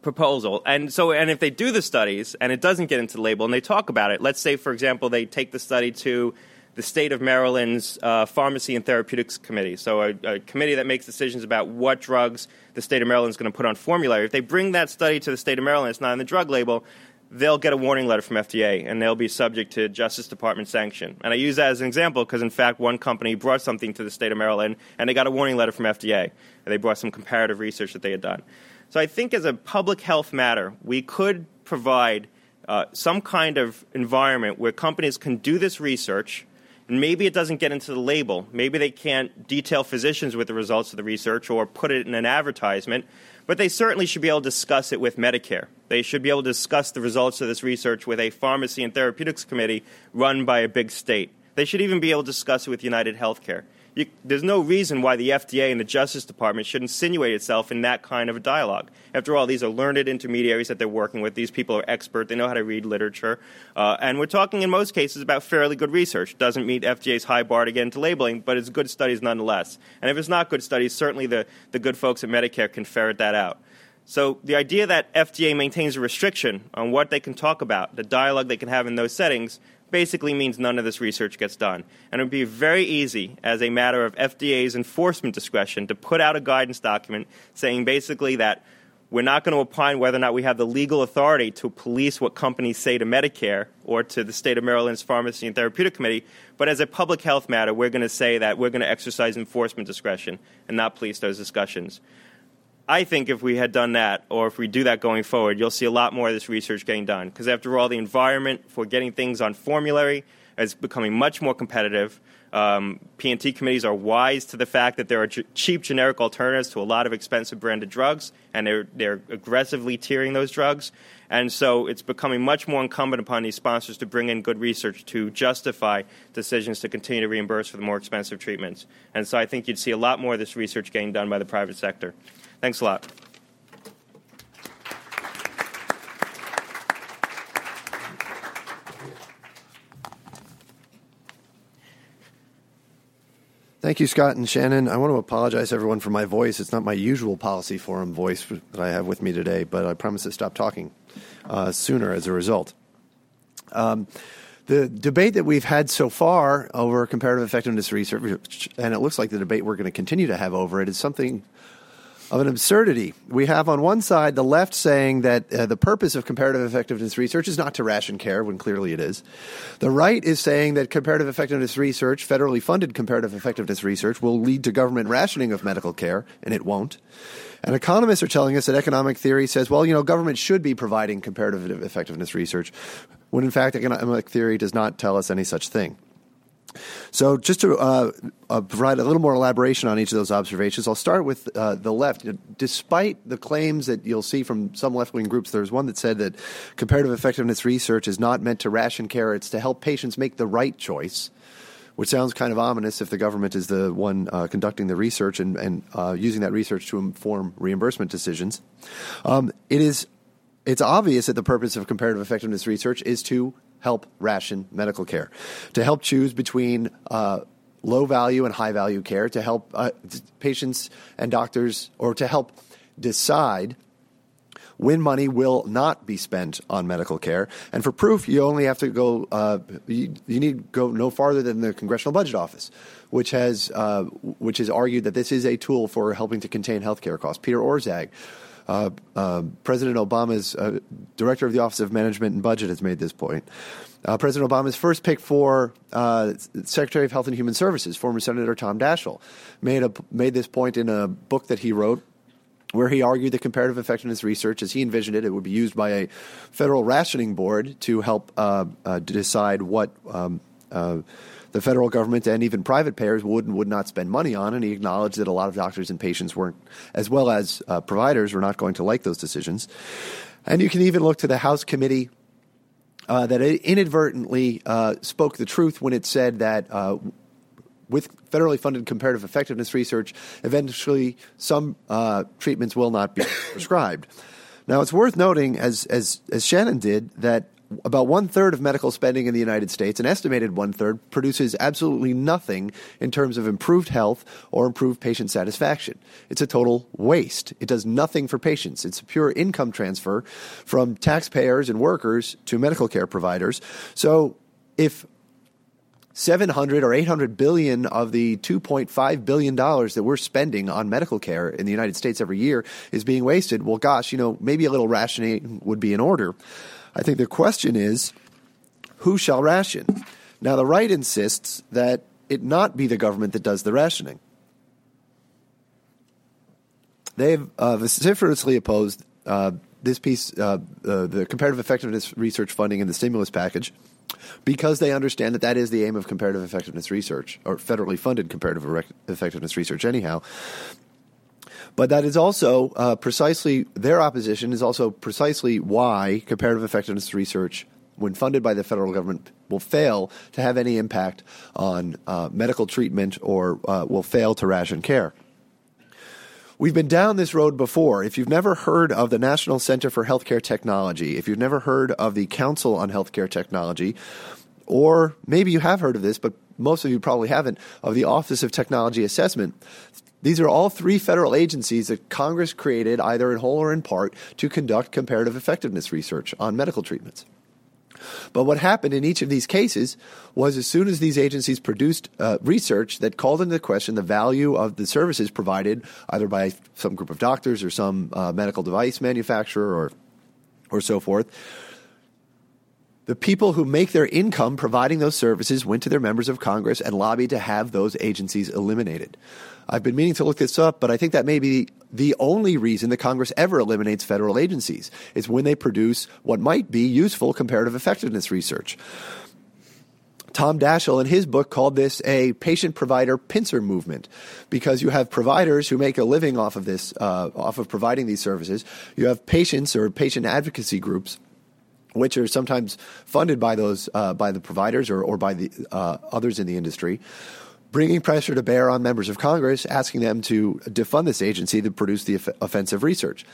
proposal. And so, and if they do the studies and it doesn't get into the label and they talk about it, let's say, for example, they take the study to the state of Maryland's uh, Pharmacy and Therapeutics Committee. So, a, a, committee that makes decisions about what drugs the state of Maryland is going to put on formulary. If they bring that study to the state of Maryland, it's not in the drug label. they'll get a warning letter from FDA and they'll be subject to Justice Department sanction. And I use that as an example because, in fact, one company brought something to the state of Maryland and they got a warning letter from FDA. And they brought some comparative research that they had done. So I think, as a public health matter, we could provide uh, some kind of environment where companies can do this research. And maybe it doesn't get into the label. Maybe they can't detail physicians with the results of the research or put it in an advertisement but they certainly should be able to discuss it with Medicare. They should be able to discuss the results of this research with a pharmacy and therapeutics committee run by a big state. They should even be able to discuss it with United Healthcare. You, there's no reason why the FDA and the Justice Department should insinuate itself in that kind of a dialogue. After all, these are learned intermediaries that they're working with. These people are expert. They know how to read literature. Uh, and we're talking in most cases about fairly good research. Doesn't meet FDA's high bar to get into labeling, but it's good studies nonetheless. And if it's not good studies, certainly the, the good folks at Medicare can ferret that out. So the idea that FDA maintains a restriction on what they can talk about, the dialogue they can have in those settings, basically means none of this research gets done. And it would be very easy, as a matter of FDA's enforcement discretion, to put out a guidance document saying basically that we're not going to opine whether or not we have the legal authority to police what companies say to Medicare or to the state of Maryland's Pharmacy and Therapeutic Committee, but as a public health matter, we're going to say that we're going to exercise enforcement discretion and not police those discussions. I think if we had done that, or if we do that going forward, you'll see a lot more of this research getting done. Because after all, the environment for getting things on formulary is becoming much more competitive. Um, P&T committees are wise to the fact that there are ch- cheap generic alternatives to a lot of expensive branded drugs, and they're, they're aggressively tiering those drugs. And so it's becoming much more incumbent upon these sponsors to bring in good research to justify decisions to continue to reimburse for the more expensive treatments. And so I think you'd see a lot more of this research getting done by the private sector. Thanks a lot. Thank you, Scott and Shannon. I want to apologize, everyone, for my voice. It's not my usual policy forum voice that I have with me today, but I promise to stop talking uh, sooner as a result. Um, the debate that we've had so far over comparative effectiveness research, and it looks like the debate we're going to continue to have over it, is something of an absurdity. We have on one side the left saying that uh, the purpose of comparative effectiveness research is not to ration care, when clearly it is. The right is saying that comparative effectiveness research, federally funded comparative effectiveness research, will lead to government rationing of medical care, and it won't. And economists are telling us that economic theory says, well, you know, government should be providing comparative effectiveness research, when in fact economic theory does not tell us any such thing. So, just to uh, uh, provide a little more elaboration on each of those observations, I'll start with uh, the left. Despite the claims that you'll see from some left wing groups, there's one that said that comparative effectiveness research is not meant to ration care, it's to help patients make the right choice. Which sounds kind of ominous if the government is the one uh, conducting the research and, and uh, using that research to inform reimbursement decisions. Um, it is it's obvious that the purpose of comparative effectiveness research is to help ration medical care, to help choose between uh, low value and high value care, to help uh, patients and doctors, or to help decide when money will not be spent on medical care. And for proof, you only have to go, uh, you, you, need to go no farther than the Congressional Budget Office, which has, uh, which has argued that this is a tool for helping to contain healthcare costs. Peter Orszag uh, uh, President Obama's uh, director of the Office of Management and Budget has made this point. Uh, President Obama's first pick for uh, Secretary of Health and Human Services, former Senator Tom Daschle, made a, made this point in a book that he wrote where he argued that comparative effectiveness research, as he envisioned it, it would be used by a federal rationing board to help uh, uh, decide what um, uh, the federal government and even private payers would and would not spend money on. And he acknowledged that a lot of doctors and patients weren't, as well as uh, providers, were not going to like those decisions. And you can even look to the House committee uh, that inadvertently uh, spoke the truth when it said that uh, with federally funded comparative effectiveness research, eventually some uh, treatments will not be prescribed. Now, it's worth noting, as, as, as Shannon did, that about one third of medical spending in the United States, an estimated one third, produces absolutely nothing in terms of improved health or improved patient satisfaction. It's a total waste. It does nothing for patients. It's a pure income transfer from taxpayers and workers to medical care providers. So if 700 or 800 billion of the 2.5 billion dollars that we're spending on medical care in the United States every year is being wasted, well gosh, you know, maybe a little rationing would be in order. I think the question is who shall ration? Now, the right insists that it not be the government that does the rationing. They've uh, vociferously opposed uh, this piece, uh, the comparative effectiveness research funding in the stimulus package, because they understand that that is the aim of comparative effectiveness research, or federally funded comparative effectiveness research, anyhow. But that is also uh, precisely their opposition is also precisely why comparative effectiveness research, when funded by the federal government, will fail to have any impact on uh, medical treatment or uh, will fail to ration care. We've been down this road before. If you've never heard of the National Center for Healthcare Technology, if you've never heard of the Council on Healthcare Technology, or maybe you have heard of this, but most of you probably haven't, of the Office of Technology Assessment. These are all three federal agencies that Congress created, either in whole or in part, to conduct comparative effectiveness research on medical treatments. But what happened in each of these cases was as soon as these agencies produced uh, research that called into question the value of the services provided either by some group of doctors or some uh, medical device manufacturer or, or so forth, the people who make their income providing those services went to their members of Congress and lobbied to have those agencies eliminated. I've been meaning to look this up, but I think that may be the only reason that Congress ever eliminates federal agencies is when they produce what might be useful comparative effectiveness research. Tom Daschle, in his book, called this a patient provider pincer movement because you have providers who make a living off of this, uh, off of providing these services. You have patients or patient advocacy groups which are sometimes funded by those uh, by the providers or, or by the uh, others in the industry, bringing pressure to bear on members of Congress, asking them to defund this agency to produce the offensive research.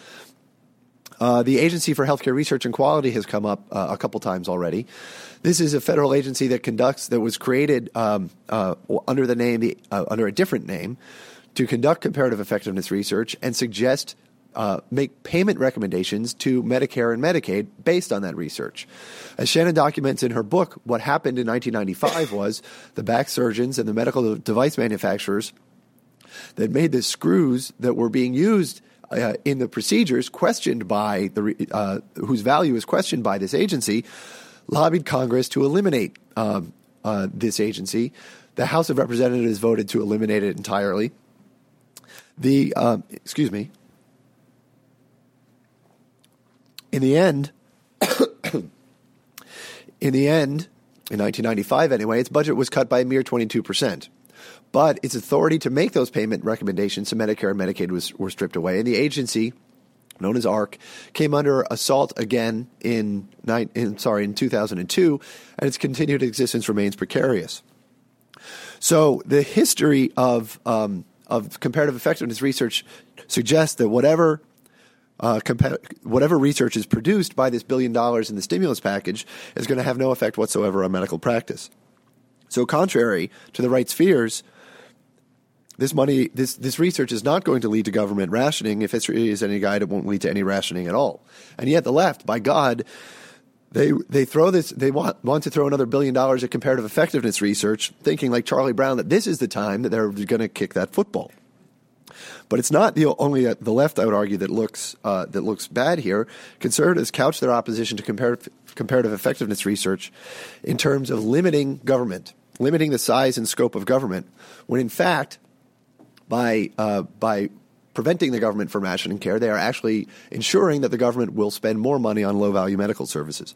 Uh, the Agency for Healthcare Research and Quality has come up uh, a couple times already. This is a federal agency that conducts that was created um, uh, under the name uh, under a different name to conduct comparative effectiveness research and suggest uh, make payment recommendations to Medicare and Medicaid based on that research. As Shannon documents in her book, what happened in 1995 was the back surgeons and the medical device manufacturers that made the screws that were being used uh, in the procedures questioned by the uh, whose value is questioned by this agency lobbied Congress to eliminate um, uh, this agency. The House of Representatives voted to eliminate it entirely. The um, excuse me. In the end, in the end, in 1995 anyway, its budget was cut by a mere 22%. But its authority to make those payment recommendations to Medicare and Medicaid was, were stripped away. And the agency, known as AHRQ, came under assault again in, in, sorry, in 2002, and its continued existence remains precarious. So the history of, um, of comparative effectiveness research suggests that whatever uh, whatever research is produced by this billion dollars in the stimulus package is going to have no effect whatsoever on medical practice. So, contrary to the right's fears, this money, this, this research is not going to lead to government rationing. If history is any guide, it won't lead to any rationing at all. And yet, the left, by God, they they throw this. They want want to throw another billion dollars at comparative effectiveness research, thinking like Charlie Brown that this is the time that they're going to kick that football. But it's not the only uh, the left, I would argue, that looks uh, that looks bad here. Conservatives couch their opposition to comparative, comparative effectiveness research in terms of limiting government, limiting the size and scope of government, when in fact, by uh, by preventing the government from rationing care, they are actually ensuring that the government will spend more money on low value medical services.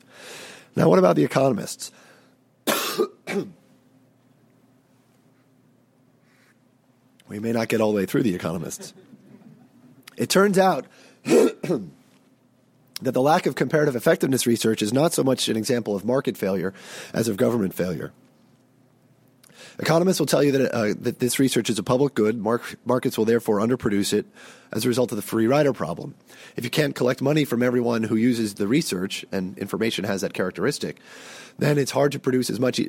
Now, what about the economists? We may not get all the way through the economists. It turns out that the lack of comparative effectiveness research is not so much an example of market failure as of government failure. Economists will tell you that, uh, that this research is a public good. Mark, markets will therefore underproduce it as a result of the free rider problem. If you can't collect money from everyone who uses the research, and information has that characteristic, then it's hard to produce as much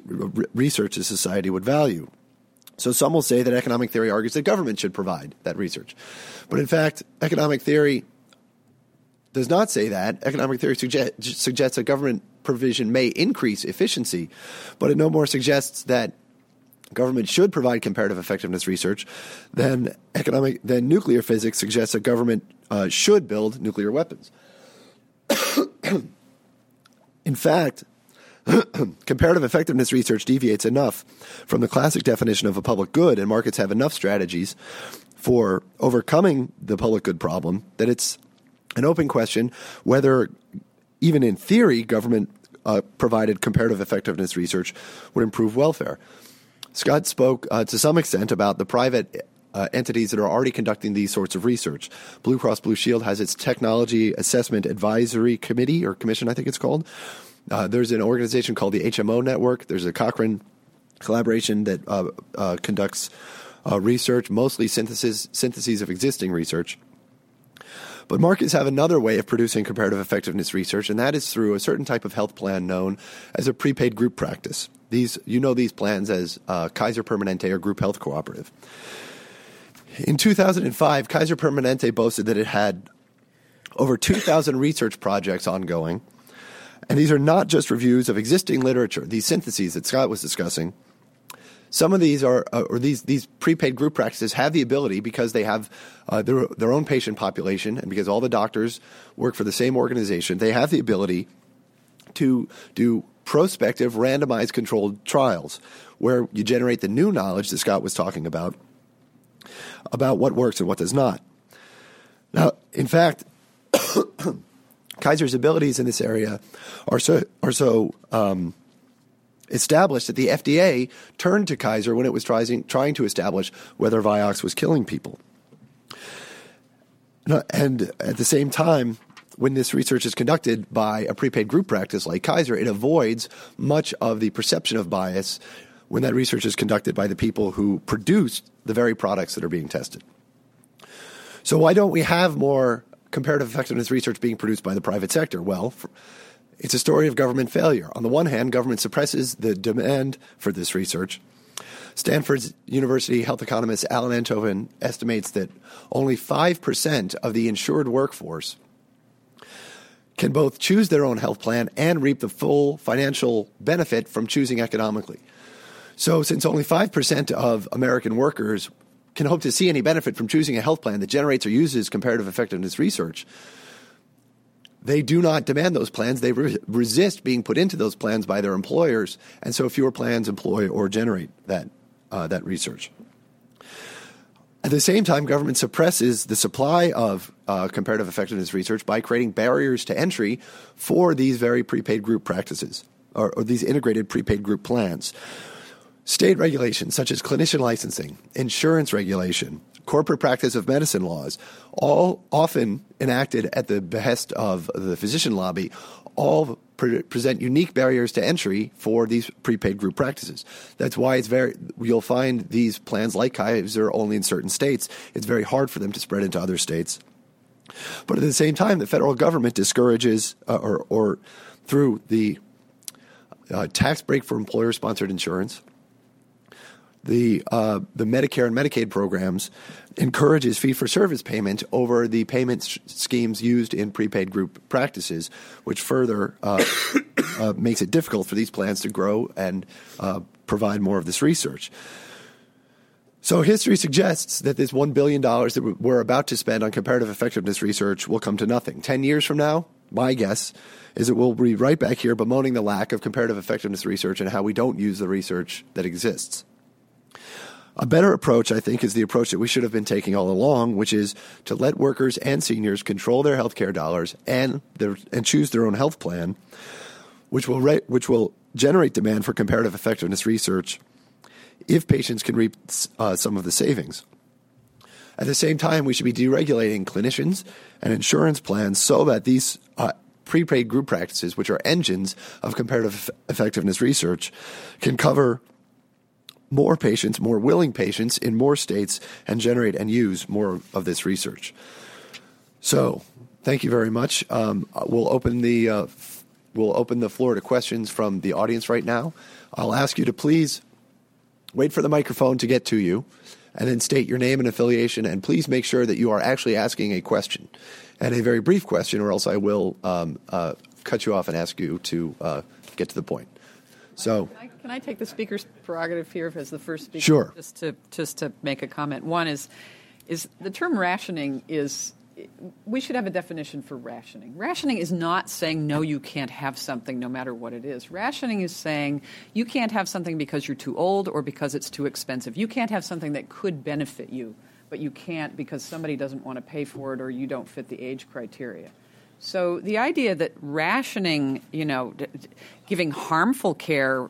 research as society would value. So some will say that economic theory argues that government should provide that research. But in fact, economic theory does not say that. Economic theory suggest, suggests that government provision may increase efficiency, but it no more suggests that government should provide comparative effectiveness research than economic than nuclear physics suggests that government uh, should build nuclear weapons. In fact, comparative effectiveness research deviates enough from the classic definition of a public good, and markets have enough strategies for overcoming the public good problem that it's an open question whether, even in theory, government uh, provided comparative effectiveness research would improve welfare. Scott spoke uh, to some extent about the private uh, entities that are already conducting these sorts of research. Blue Cross Blue Shield has its Technology Assessment Advisory Committee, or Commission, I think it's called. Uh, there's an organization called the HMO Network. There's a Cochrane collaboration that uh, uh, conducts uh, research, mostly synthesis, syntheses of existing research. But markets have another way of producing comparative effectiveness research, and that is through a certain type of health plan known as a prepaid group practice. These, you know these plans as uh, Kaiser Permanente or Group Health Cooperative. In 2005, Kaiser Permanente boasted that it had over 2,000 research projects ongoing. And these are not just reviews of existing literature, these syntheses that Scott was discussing. Some of these are, uh, or these, these prepaid group practices have the ability because they have uh, their, their own patient population and because all the doctors work for the same organization, they have the ability to do prospective randomized controlled trials where you generate the new knowledge that Scott was talking about about what works and what does not. Now, in fact, Kaiser's abilities in this area are so are so um, established that the FDA turned to Kaiser when it was trying trying to establish whether Vioxx was killing people. And at the same time, when this research is conducted by a prepaid group practice like Kaiser, it avoids much of the perception of bias when that research is conducted by the people who produced the very products that are being tested. So, why don't we have more comparative effectiveness research being produced by the private sector? Well, it's a story of government failure. On the one hand, government suppresses the demand for this research. Stanford University health economist Alan Enthoven estimates that only 5% of the insured workforce can both choose their own health plan and reap the full financial benefit from choosing economically. So, since only 5% of American workers can hope to see any benefit from choosing a health plan that generates or uses comparative effectiveness research, they do not demand those plans. They re- resist being put into those plans by their employers, and so fewer plans employ or generate that, uh, that research. At the same time, government suppresses the supply of uh, comparative effectiveness research by creating barriers to entry for these very prepaid group practices or, or these integrated prepaid group plans. State regulations such as clinician licensing, insurance regulation, corporate practice of medicine laws, all often enacted at the behest of the physician lobby, all pre- present unique barriers to entry for these prepaid group practices. That's why it's very you'll find these plans like Kaiser only in certain states. It's very hard for them to spread into other states. But at the same time, the federal government discourages uh, or, or through the uh, tax break for employer sponsored insurance, the uh, the Medicare and Medicaid programs encourages fee for service payment over the payment sh- schemes used in prepaid group practices, which further uh, uh, makes it difficult for these plans to grow and uh, provide more of this research. So history suggests that this $1 billion that we're about to spend on comparative effectiveness research will come to nothing. 10 years from now, my guess is that we'll be right back here bemoaning the lack of comparative effectiveness research and how we don't use the research that exists. A better approach, I think, is the approach that we should have been taking all along, which is to let workers and seniors control their health care dollars and their, and choose their own health plan, which will re- which will generate demand for comparative effectiveness research if patients can reap uh, some of the savings. At the same time, we should be deregulating clinicians and insurance plans so that these uh, prepaid group practices, which are engines of comparative effectiveness research, can cover more patients, more willing patients in more states, and generate and use more of this research. So, thank you very much. Um, we'll open the uh, we'll open the floor to questions from the audience right now. I'll ask you to please wait for the microphone to get to you, and then state your name and affiliation, and please make sure that you are actually asking a question, and a very brief question, or else I will um, uh, cut you off and ask you to uh, get to the point. So. Can I, can I, take the speaker's prerogative here as the first speaker? Sure. Just to just to make a comment. One is is the term rationing is we should have a definition for rationing. Rationing is not saying no, you can't have something no matter what it is. Rationing is saying you can't have something because you're too old or because it's too expensive. You can't have something that could benefit you, but you can't because somebody doesn't want to pay for it or you don't fit the age criteria. So the idea that rationing, you know, giving harmful care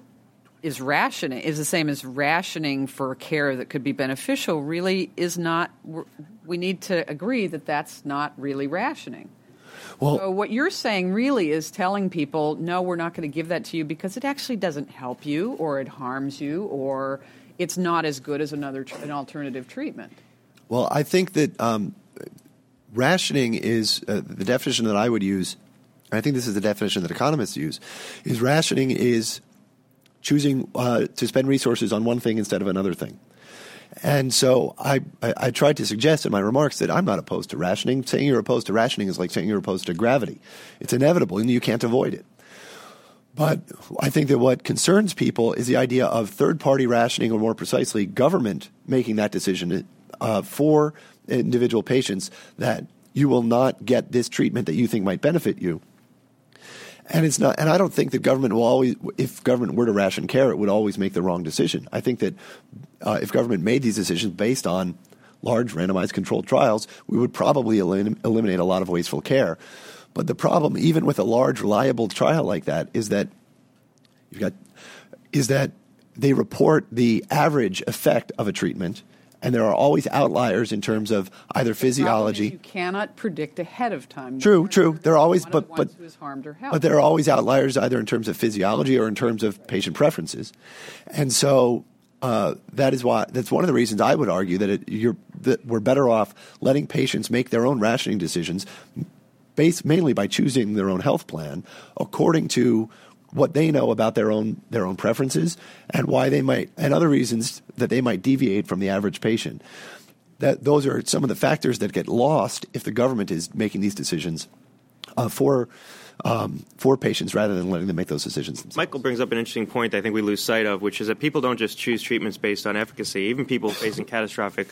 is rationing is the same as rationing for care that could be beneficial really is not we need to agree that that's not really rationing. Well, so what you're saying really is telling people no we're not going to give that to you because it actually doesn't help you or it harms you or it's not as good as another an alternative treatment. Well i think that um, rationing is uh, the definition that i would use I think this is the definition that economists use, is rationing is choosing uh, to spend resources on one thing instead of another thing. And so I, I, I, tried to suggest in my remarks that I'm not opposed to rationing. Saying you're opposed to rationing is like saying you're opposed to gravity. It's inevitable and you can't avoid it. But I think that what concerns people is the idea of third party rationing, or more precisely, government making that decision uh, for individual patients that you will not get this treatment that you think might benefit you and it's not, and I don't think that government will always, if government were to ration care, it would always make the wrong decision. I think that uh, if government made these decisions based on large randomized controlled trials, we would probably elim- eliminate a lot of wasteful care. But the problem, even with a large, reliable trial like that, is that you've got, is that they report the average effect of a treatment and there are always outliers in terms of either physiology. you cannot predict ahead of time. True, true. There are always, but but but there are always outliers either in terms of physiology or in terms of patient preferences, and so. Uh, that is why. That's one of the reasons I would argue that, it, that we're better off letting patients make their own rationing decisions, based mainly by choosing their own health plan according to what they know about their own their own preferences and why they might and other reasons that they might deviate from the average patient. That those are some of the factors that get lost if the government is making these decisions uh, for um, for patients rather than letting them make those decisions. Themselves. Michael brings up an interesting point I think we lose sight of, which is that people don't just choose treatments based on efficacy. Even people facing catastrophic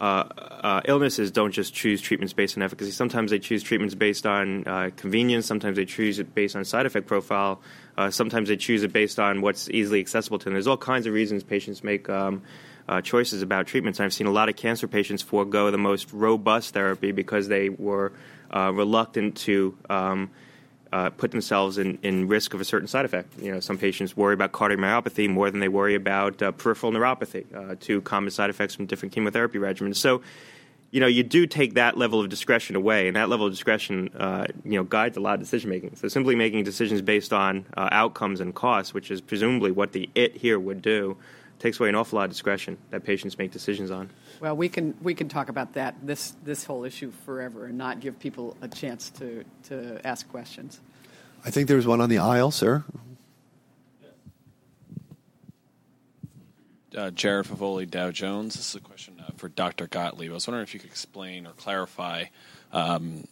uh, uh, illnesses don't just choose treatments based on efficacy. Sometimes they choose treatments based on uh, convenience. Sometimes they choose it based on side effect profile. Uh, sometimes they choose it based on what's easily accessible to them. There's all kinds of reasons patients make um, uh, choices about treatments. I've seen a lot of cancer patients forego the most robust therapy because they were reluctant to. Um, uh, put themselves in, in risk of a certain side effect. You know, some patients worry about cardiomyopathy more than they worry about uh, peripheral neuropathy, uh, two common side effects from different chemotherapy regimens. So, you know, you do take that level of discretion away, and that level of discretion, uh, you know, guides a lot of decision making. So simply making decisions based on uh, outcomes and costs, which is presumably what the it here would do, takes away an awful lot of discretion that patients make decisions on. Well, we can we can talk about that this this whole issue forever and not give people a chance to to ask questions. I think there's one on the aisle, sir. Uh, Jared Favoli, Dow Jones. This is a question uh, for Dr. Gottlieb. I was wondering if you could explain or clarify um,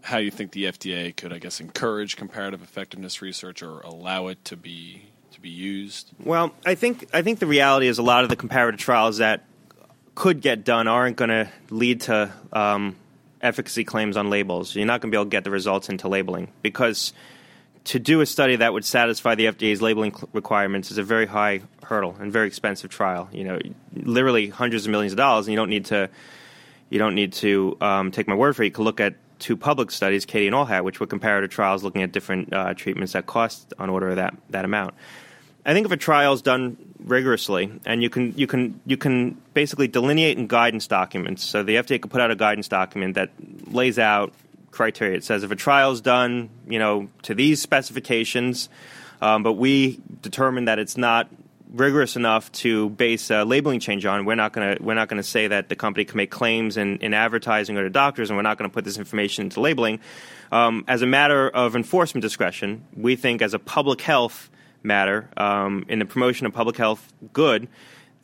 how you think the FDA could, I guess, encourage comparative effectiveness research or allow it to be to be used. Well, I think I think the reality is a lot of the comparative trials that could get done aren't going to lead to um, efficacy claims on labels. You're not going to be able to get the results into labeling because to do a study that would satisfy the FDA's labeling requirements is a very high hurdle and very expensive trial. You know, literally hundreds of millions of dollars, and you don't need to you don't need to um, take my word for it. You can look at two public studies, CATIE and ALLHAT, which were comparative trials looking at different uh, treatments that cost on order of that that amount. I think if a trial is done rigorously, and you can you can you can basically delineate in guidance documents. So the FDA could put out a guidance document that lays out criteria. It says if a trial is done, you know, to these specifications, um, but we determine that it's not rigorous enough to base a labeling change on. We're not going to we're not going to say that the company can make claims in, in advertising or to doctors, and we're not going to put this information into labeling. Um, as a matter of enforcement discretion, we think as a public health matter um, in the promotion of public health good,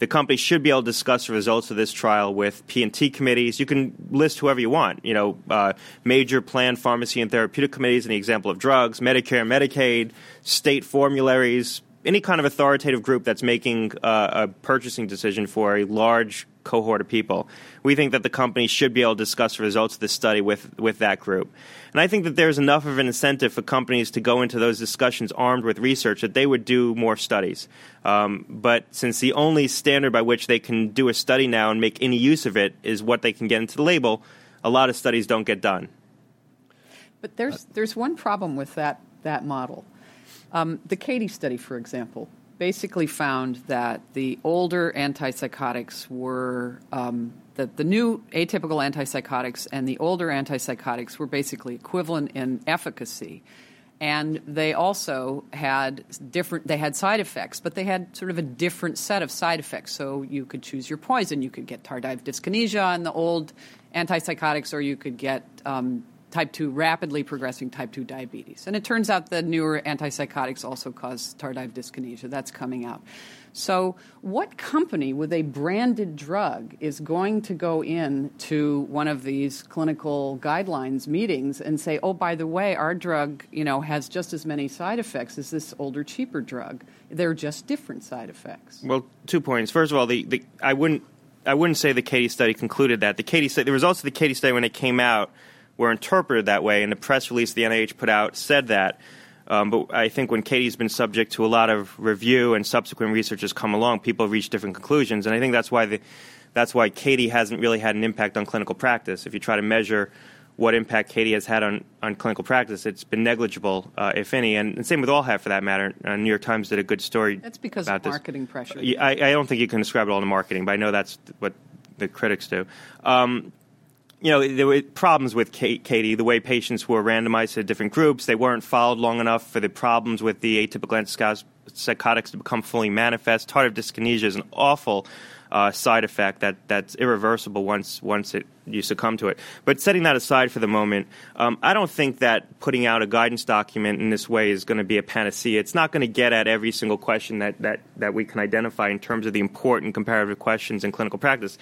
the company should be able to discuss the results of this trial with P&T committees. You can list whoever you want. You know, uh, major plan pharmacy and therapeutic committees in the example of drugs, Medicare, Medicaid, state formularies, any kind of authoritative group that's making uh, a purchasing decision for a large cohort of people. We think that the company should be able to discuss the results of this study with, with that group. And I think that there's enough of an incentive for companies to go into those discussions armed with research that they would do more studies. Um, but since the only standard by which they can do a study now and make any use of it is what they can get into the label, a lot of studies don't get done. But there's, there's one problem with that, that model. Um, the CATIE study, for example, basically found that the older antipsychotics were um, that the new atypical antipsychotics and the older antipsychotics were basically equivalent in efficacy. And they also had different they had side effects but they had sort of a different set of side effects. So you could choose your poison you could get tardive dyskinesia on the old antipsychotics or you could get um, type 2 rapidly progressing type 2 diabetes. And it turns out the newer antipsychotics also cause tardive dyskinesia. That's coming out. So, what company with a branded drug is going to go in to one of these clinical guidelines meetings and say, "Oh, by the way, our drug, you know, has just as many side effects as this older, cheaper drug. They're just different side effects." Well, two points. First of all, the, the I wouldn't I wouldn't say the CATIE study concluded that. The CATIE study, the results of the CATIE study when it came out were interpreted that way, and the press release the NIH put out said that. Um, but I think when CATIE's been subject to a lot of review and subsequent research has come along, people have reached different conclusions, and I think that's why the, that's why CATIE hasn't really had an impact on clinical practice. If you try to measure what impact CATIE has had on, on clinical practice, it's been negligible, uh, if any, and, and, same with ALLHAT for that matter. Uh, New York Times did a good story. That's because of marketing pressure. I, I, don't think you can describe it all to marketing, but I know that's what the critics do. Um, you know, there were problems with CATIE, the way patients were randomized to different groups. They weren't followed long enough for the problems with the atypical antipsychotics to become fully manifest. Tardive dyskinesia is an awful uh, side effect that, that's irreversible once once it you succumb to it. But setting that aside for the moment, um, I don't think that putting out a guidance document in this way is going to be a panacea. It's not going to get at every single question that, that, that we can identify in terms of the important comparative questions in clinical practice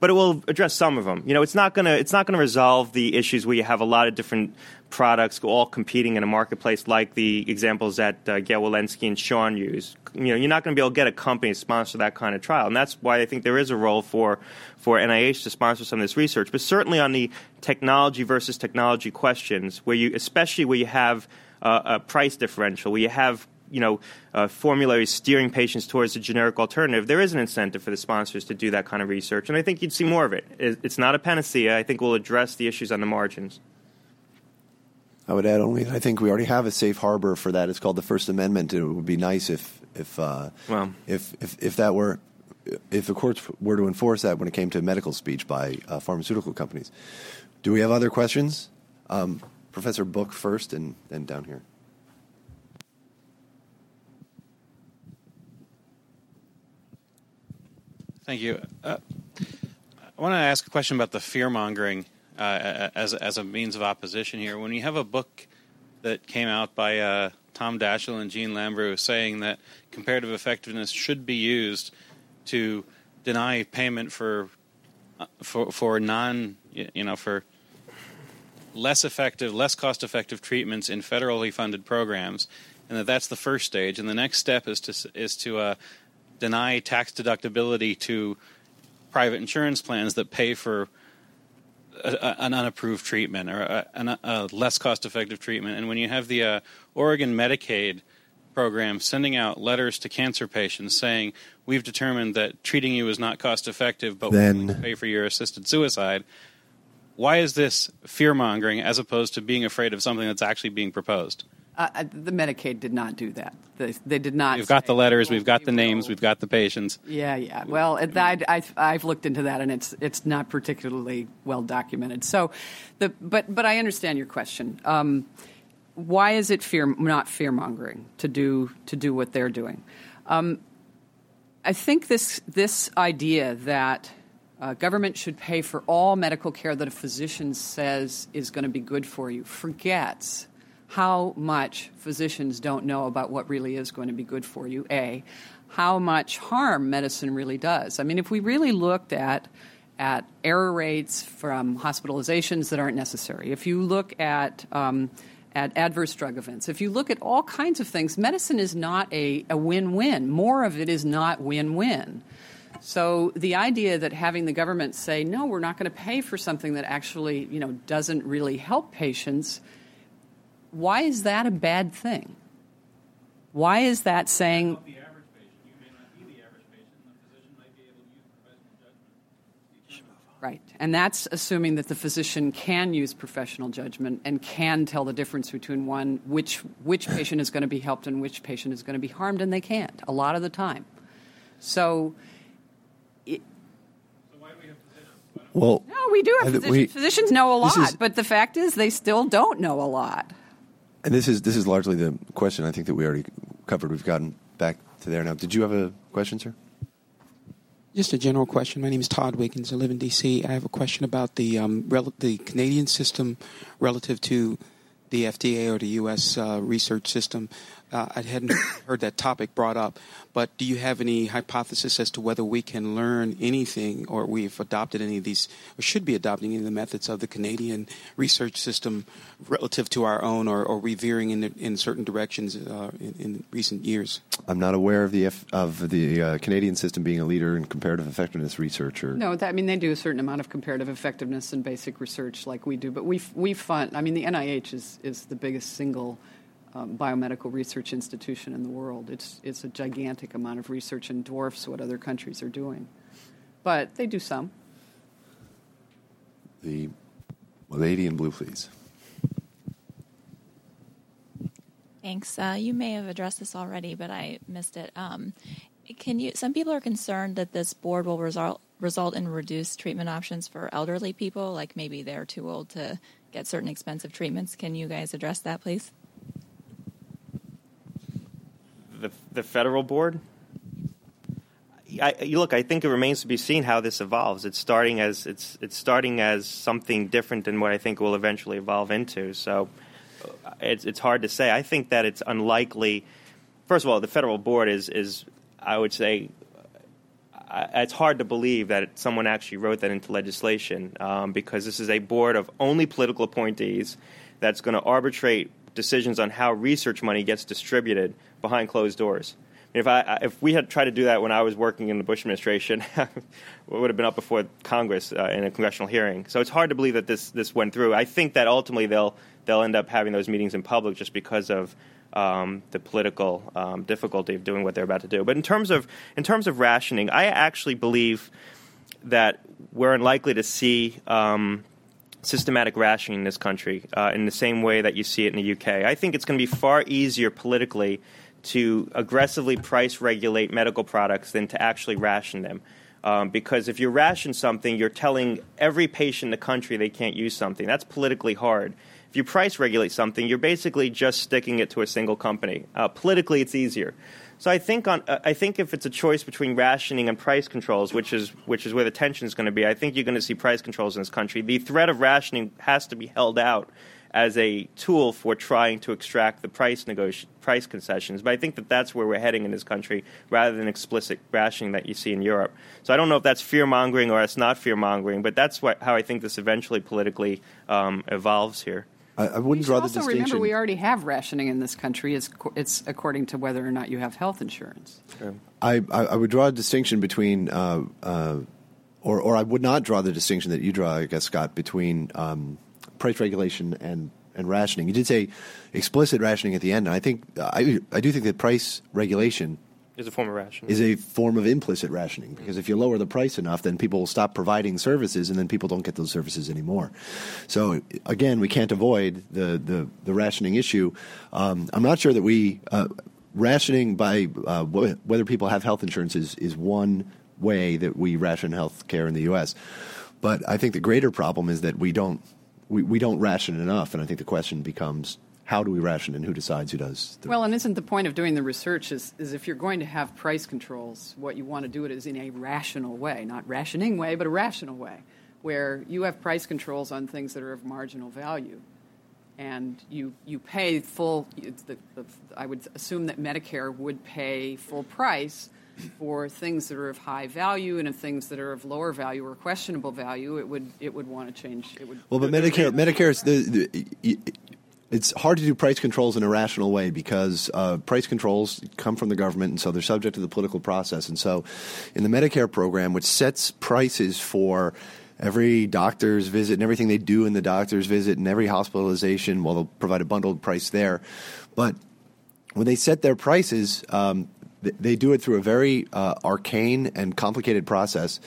but it will address some of them. You know, it's not gonna it's not gonna resolve the issues where you have a lot of different products all competing in a marketplace, like the examples that uh, Gail Wilensky and Sean use. You know, you're not going to be able to get a company to sponsor that kind of trial, and that's why I think there is a role for for NIH to sponsor some of this research. But certainly on the technology versus technology questions, where you especially where you have uh, a price differential, where you have you know, uh, formularies steering patients towards a generic alternative, there is an incentive for the sponsors to do that kind of research, and I think you'd see more of it. It's not a panacea. I think we'll address the issues on the margins. I would add only I think we already have a safe harbor for that. It's called the First Amendment. It would be nice if if uh, well, if, if if that were if the courts were to enforce that when it came to medical speech by uh, pharmaceutical companies. Do we have other questions? Um, Professor Book first, and then down here. Thank you. Uh, I want to ask a question about the fear mongering uh, as as a means of opposition here. When you have a book that came out by uh, Tom Daschle and Jeanne Lambrew saying that comparative effectiveness should be used to deny payment for uh, for for non you know for less effective, less cost effective treatments in federally funded programs, and that that's the first stage. And the next step is to is to uh, deny tax deductibility to private insurance plans that pay for a, a, an unapproved treatment or a, a less cost effective treatment. And when you have the uh, Oregon Medicaid program sending out letters to cancer patients saying, We've determined that treating you is not cost effective, but then, we pay for your assisted suicide. Why is this fear mongering as opposed to being afraid of something that's actually being proposed? Uh, the Medicaid did not do that. They, they did not. We've got the letters, we've got the names, we've got the patients. Yeah, yeah. Well, I, have looked into that, and it's it's not particularly well documented. So, the but but I understand your question. Um, why is it fear not fear mongering to do to do what they're doing? Um, I think this this idea that uh, government should pay for all medical care that a physician says is going to be good for you forgets how much physicians don't know about what really is going to be good for you, A, how much harm medicine really does. I mean, if we really looked at at error rates from hospitalizations that aren't necessary, if you look at um, at adverse drug events. If you look at all kinds of things, medicine is not a, a win win. More of it is not win win. So the idea that having the government say, no, we're not going to pay for something that actually you know, doesn't really help patients, why is that a bad thing? Why is that saying Right. And that's assuming that the physician can use professional judgment and can tell the difference between one, which, which patient is going to be helped and which patient is going to be harmed, and they can't a lot of the time. So, it, well, no, we do have physicians. We, physicians know a lot, is, but the fact is they still don't know a lot. And this is this is largely the question I think that we already covered. We've gotten back to there now. Did you have a question, sir? Just a general question. My name is Todd Wiggins. I live in D.C. I have a question about the um, rel- the Canadian system relative to the FDA or the U.S. Uh, research system. Uh, I hadn't heard that topic brought up, but do you have any hypothesis as to whether we can learn anything or we've adopted any of these or should be adopting any of the methods of the Canadian research system relative to our own or, or revering in, in certain directions uh, in, in, recent years? I'm not aware of the F, of the uh, Canadian system being a leader in comparative effectiveness research. Or no, that, I mean they do a certain amount of comparative effectiveness and basic research like we do, but we we fund. I mean the NIH is is the biggest single um, biomedical research institution in the world. It's, it's a gigantic amount of research and dwarfs what other countries are doing. But they do some. The lady in blue, please. Thanks. Uh, you may have addressed this already, but I missed it. Um, can you? Some people are concerned that this board will result result in reduced treatment options for elderly people, like maybe they're too old to get certain expensive treatments. Can you guys address that, please? The the federal board. I, look, I think it remains to be seen how this evolves. It's starting as it's it's starting as something different than what I think will eventually evolve into. So uh, it's it's hard to say. I think that it's unlikely. First of all, the federal board is is I would say uh, it's hard to believe that someone actually wrote that into legislation um, because this is a board of only political appointees that's going to arbitrate decisions on how research money gets distributed behind closed doors. If I if we had tried to do that when I was working in the Bush administration, it would have been up before Congress uh, in a congressional hearing. So it's hard to believe that this this went through. I think that ultimately they'll they'll end up having those meetings in public just because of um, the political um, difficulty of doing what they're about to do. But in terms of in terms of rationing, I actually believe that we're unlikely to see. Um, systematic rationing in this country uh, in the same way that you see it in the UK. I think it's going to be far easier politically to aggressively price regulate medical products than to actually ration them. Um, because if you ration something, you're telling every patient in the country they can't use something. That's politically hard. If you price regulate something, you're basically just sticking it to a single company. Uh, politically, it's easier. So I think on uh, I think if it's a choice between rationing and price controls, which is which is where the tension is going to be, I think you're going to see price controls in this country. The threat of rationing has to be held out as a tool for trying to extract the price negoti- price concessions. But I think that that's where we're heading in this country, rather than explicit rationing that you see in Europe. So I don't know if that's fear mongering or it's not fear mongering, but that's what, how I think this eventually politically um, evolves here. I, I wouldn't draw the also distinction. remember we already have rationing in this country. It's, it's according to whether or not you have health insurance. I, I, would draw a distinction between, uh, uh, or, or I would not draw the distinction that you draw, I guess, Scott, between um, price regulation and, and rationing. You did say explicit rationing at the end, and I think I, I do think that price regulation is a form of rationing. Is a form of implicit rationing because if you lower the price enough, then people will stop providing services, and then people don't get those services anymore. So again, we can't avoid the the, the rationing issue. Um, I'm not sure that we uh, rationing by uh, whether people have health insurance is is one way that we ration health care in the U.S. But I think the greater problem is that we don't we, we don't ration enough, and I think the question becomes how do we ration and who decides who does? well, and isn't the point of doing the research is, is if you're going to have price controls, what you want to do it is in a rational way, not rationing way, but a rational way, where you have price controls on things that are of marginal value. And you, you pay full, the, the, I would assume that Medicare would pay full price for things that are of high value and of things that are of lower value or questionable value, it would it would want to change. It would. Well, but Medicare Medicare is the, the it's hard to do price controls in a rational way because uh, price controls come from the government, and so they're subject to the political process. And so, in the Medicare program, which sets prices for every doctor's visit and everything they do in the doctor's visit and every hospitalization, well, they'll provide a bundled price there. But when they set their prices, um, they do it through a very uh, arcane and complicated process,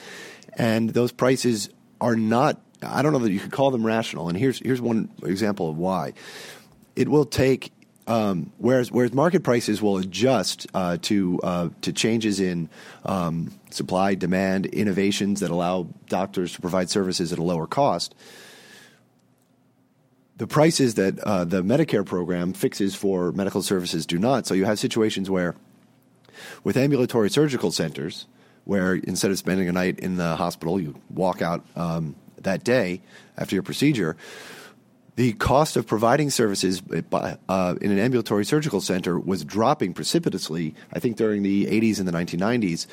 and those prices are not I don't know that you could call them rational. And here's here's one example of why. It will take um, whereas whereas market prices will adjust uh, to uh, to changes in um, supply, demand, innovations that allow doctors to provide services at a lower cost. The prices that uh, the Medicare program fixes for medical services do not. So you have situations where, with ambulatory surgical centers, where instead of spending a night in the hospital, you walk out um, that day after your procedure, the cost of providing services uh, in an ambulatory surgical center was dropping precipitously, I think during the 80s and the 1990s.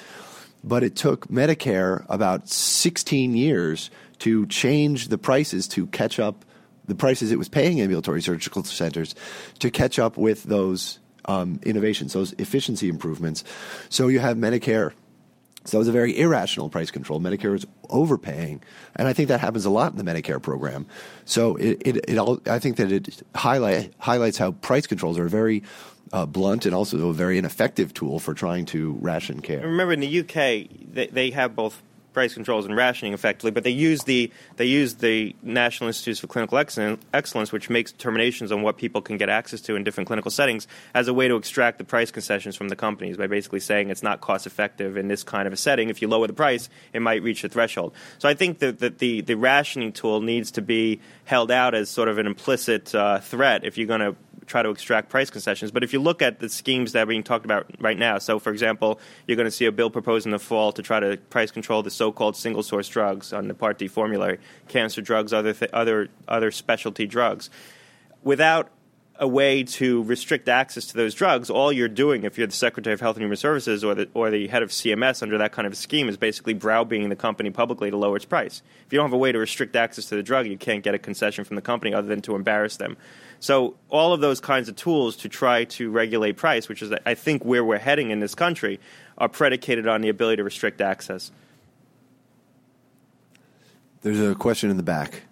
But it took Medicare about 16 years to change the prices to catch up the prices it was paying ambulatory surgical centers to catch up with those um, innovations, those efficiency improvements. So you have Medicare so it was a very irrational price control. Medicare is overpaying, and I think that happens a lot in the Medicare program. So it, it, it all, I think that it highlight, highlights how price controls are a very uh, blunt and also a very ineffective tool for trying to ration care. Remember, in the UK, they, they have both price controls and rationing effectively, but they use the they use the National Institutes for Clinical Excellence, which makes determinations on what people can get access to in different clinical settings, as a way to extract the price concessions from the companies by basically saying it's not cost effective in this kind of a setting. If you lower the price, it might reach the threshold. So I think that, that the the rationing tool needs to be held out as sort of an implicit uh, threat if you're going to try to extract price concessions. But if you look at the schemes that are being talked about right now, so for example, you're going to see a bill proposed in the fall to try to price control the so-called single source drugs on the Part D formulary, cancer drugs, other th- other other specialty drugs, without a way to restrict access to those drugs, all you're doing, if you're the Secretary of Health and Human Services or the, or the head of CMS under that kind of scheme, is basically browbeating the company publicly to lower its price. If you don't have a way to restrict access to the drug, you can't get a concession from the company other than to embarrass them. So all of those kinds of tools to try to regulate price, which is I think where we're heading in this country, are predicated on the ability to restrict access. There's a question in the back.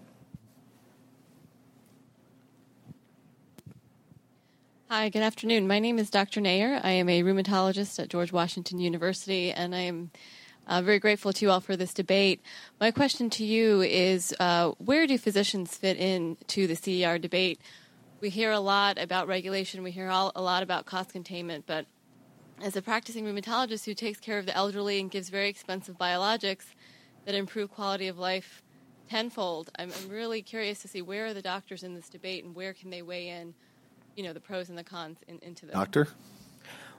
Hi, good afternoon. My name is Dr. Nayer. I am a rheumatologist at George Washington University, and I am uh, very grateful to you all for this debate. My question to you is uh, where do physicians fit in to the CER debate? we hear a lot about regulation, we hear all, a lot about cost containment, but as a practicing rheumatologist who takes care of the elderly and gives very expensive biologics that improve quality of life tenfold, I'm, I'm really curious to see where are the doctors in this debate and where can they weigh in, you know, the pros and the cons in, into this. Doctor?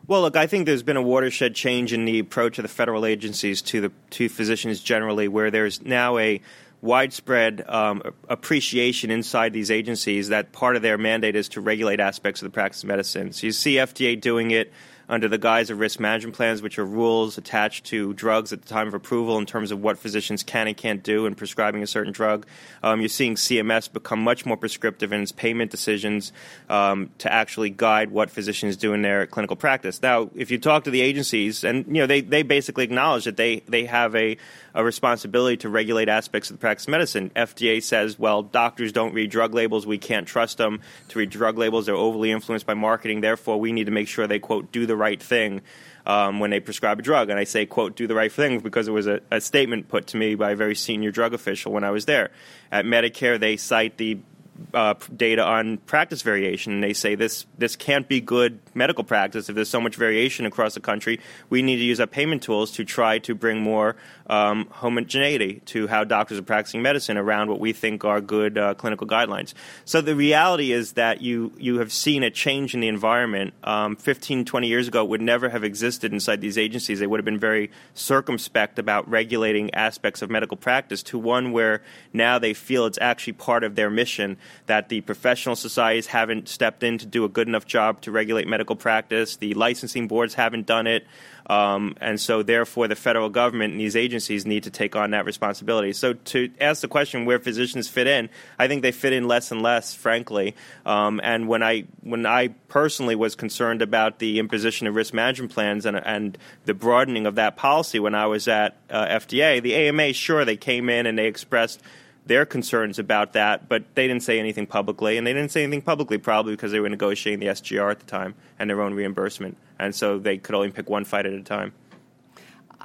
Well, look, I think there's been a watershed change in the approach of the federal agencies to the to physicians generally, where there's now a widespread um, appreciation inside these agencies that part of their mandate is to regulate aspects of the practice of medicine. So you see FDA doing it under the guise of risk management plans, which are rules attached to drugs at the time of approval in terms of what physicians can and can't do in prescribing a certain drug. Um, you're seeing CMS become much more prescriptive in its payment decisions um, to actually guide what physicians do in their clinical practice. Now, if you talk to the agencies, and you know they, they basically acknowledge that they, they have a a responsibility to regulate aspects of the practice of medicine. FDA says, well, doctors don't read drug labels. We can't trust them to read drug labels. They're overly influenced by marketing. Therefore, we need to make sure they, quote, do the right thing. Um, when they prescribe a drug. And I say, quote, do the right thing because it was a, a, statement put to me by a very senior drug official when I was there. At Medicare, they cite the uh, data on practice variation, and they say this this can't be good medical practice if there's so much variation across the country. We need to use our payment tools to try to bring more um, homogeneity to how doctors are practicing medicine around what we think are good uh, clinical guidelines. So the reality is that you you have seen a change in the environment. Um, 15, 20 years ago, it would never have existed inside these agencies. They would have been very circumspect about regulating aspects of medical practice to one where now they feel it's actually part of their mission that the professional societies haven't stepped in to do a good enough job to regulate medical practice. The licensing boards haven't done it. Um, and so, therefore, the federal government and these agencies need to take on that responsibility. So, to ask the question where physicians fit in, I think they fit in less and less, frankly. Um, and when I when I personally was concerned about the imposition of risk management plans and, and the broadening of that policy when I was at uh, FDA, the AMA, sure, they came in and they expressed their concerns about that, but they didn't say anything publicly, and they didn't say anything publicly probably because they were negotiating the SGR at the time and their own reimbursement, and so they could only pick one fight at a time.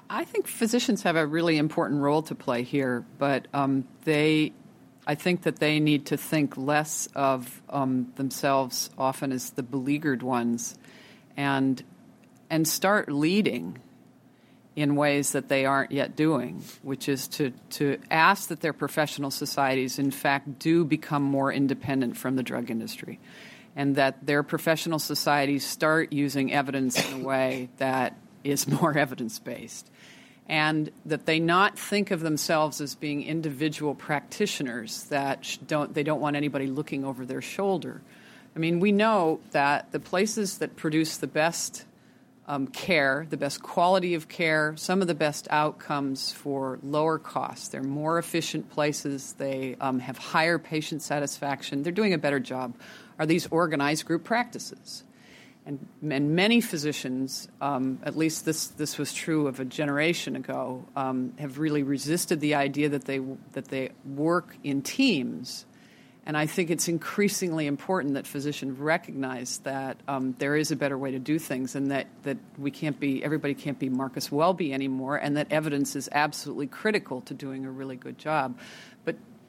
I think physicians have a really important role to play here, but um, they, I think that they need to think less of um, themselves often as the beleaguered ones, and and start leading in ways that they aren't yet doing, which is to, to ask that their professional societies, in fact, do become more independent from the drug industry. And that their professional societies start using evidence in a way that is more evidence based. And that they not think of themselves as being individual practitioners that don't, they don't want anybody looking over their shoulder. I mean, we know that the places that produce the best um, care, the best quality of care, some of the best outcomes for lower costs. They're more efficient places. They um, have higher patient satisfaction. They're doing a better job. Are these organized group practices? And, and many physicians, um, at least this, this was true of a generation ago, um, have really resisted the idea that they, that they work in teams and I think it's increasingly important that physicians recognize that um, there is a better way to do things, and that, that we can't be everybody can't be Marcus Welby anymore, and that evidence is absolutely critical to doing a really good job.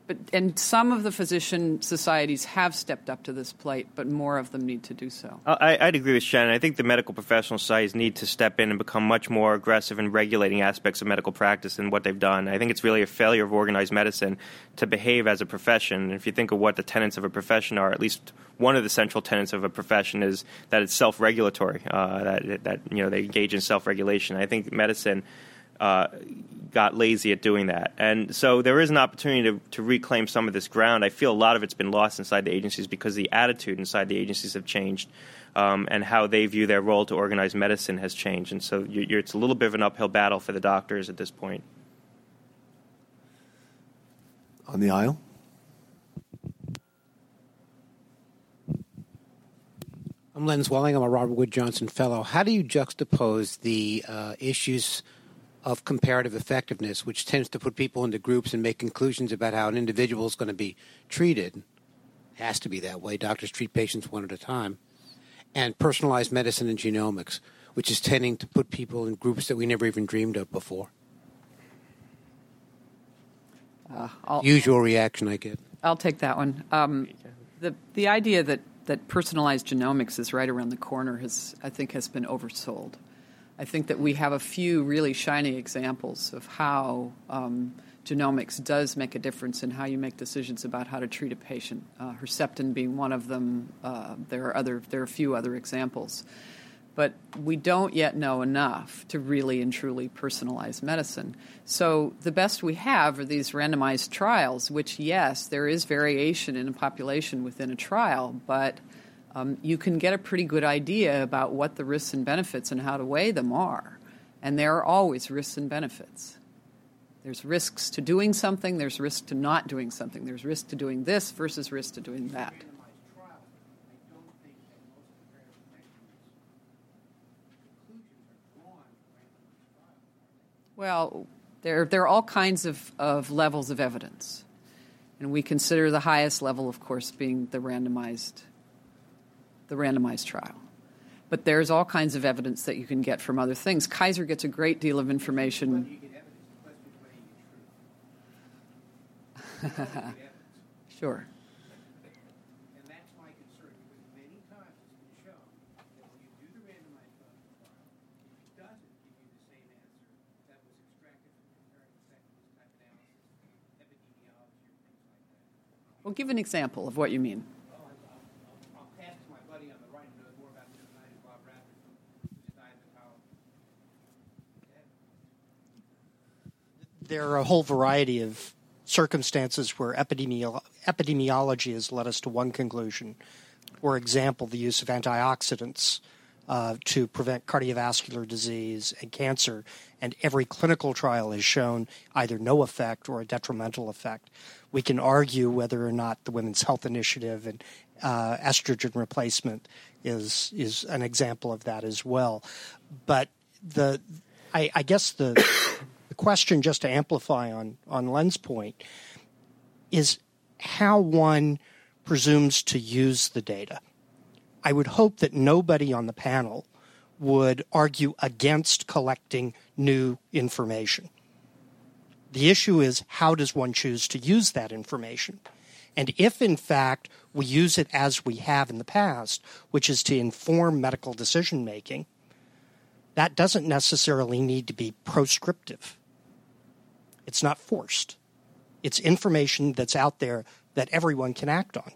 But and some of the physician societies have stepped up to this plate, but more of them need to do so. I, would agree with Shannon. I think the medical professional societies need to step in and become much more aggressive in regulating aspects of medical practice than what they've done. I think it's really a failure of organized medicine to behave as a profession. And if you think of what the tenets of a profession are, at least one of the central tenets of a profession is that it's self-regulatory. Uh, that that you know they engage in self-regulation. I think medicine uh, got lazy at doing that. And so there is an opportunity to, to reclaim some of this ground. I feel a lot of it's been lost inside the agencies because the attitude inside the agencies have changed. Um, and how they view their role to organize medicine has changed. And so it's a little bit of an uphill battle for the doctors at this point. On the aisle? I'm Len Zwelling. I'm a Robert Wood Johnson Fellow. How do you juxtapose the uh, issues of comparative effectiveness, which tends to put people into groups and make conclusions about how an individual is going to be treated. It Has to be that way. Doctors treat patients one at a time. And personalized medicine and genomics, which is tending to put people in groups that we never even dreamed of before. Uh, Usual reaction I get. I'll take that one. Um, the the idea that, that personalized genomics is right around the corner has I think has been oversold. I think that we have a few really shiny examples of how um, genomics does make a difference in how you make decisions about how to treat a patient. Uh, Herceptin being one of them. Uh, there are other. There are a few other examples, but we don't yet know enough to really and truly personalize medicine. So the best we have are these randomized trials, which yes, there is variation in a population within a trial, but um, you can get a pretty good idea about what the risks and benefits and how to weigh them are. And there are always risks and benefits. There's risks to doing something, there's risk to not doing something, there's risk to doing this versus risk to doing that. Well, there, there are all kinds of, of levels of evidence. And we consider the highest level, of course, being the randomized the randomized trial. But there's all kinds of evidence that you can get from other things. Kaiser gets a great deal of information. sure. Well, give an example of what you mean. There are a whole variety of circumstances where epidemiolo- epidemiology has led us to one conclusion. For example, the use of antioxidants uh, to prevent cardiovascular disease and cancer, and every clinical trial has shown either no effect or a detrimental effect. We can argue whether or not the Women's Health Initiative and uh, estrogen replacement is is an example of that as well. But the I, I guess the the question, just to amplify on on Len's point, is how one presumes to use the data. I would hope that nobody on the panel would argue against collecting new information. The issue is how does one choose to use that information? And if, in fact, we use it as we have in the past, which is to inform medical decision making, that doesn't necessarily need to be proscriptive. It's not forced. It's information that's out there that everyone can act on.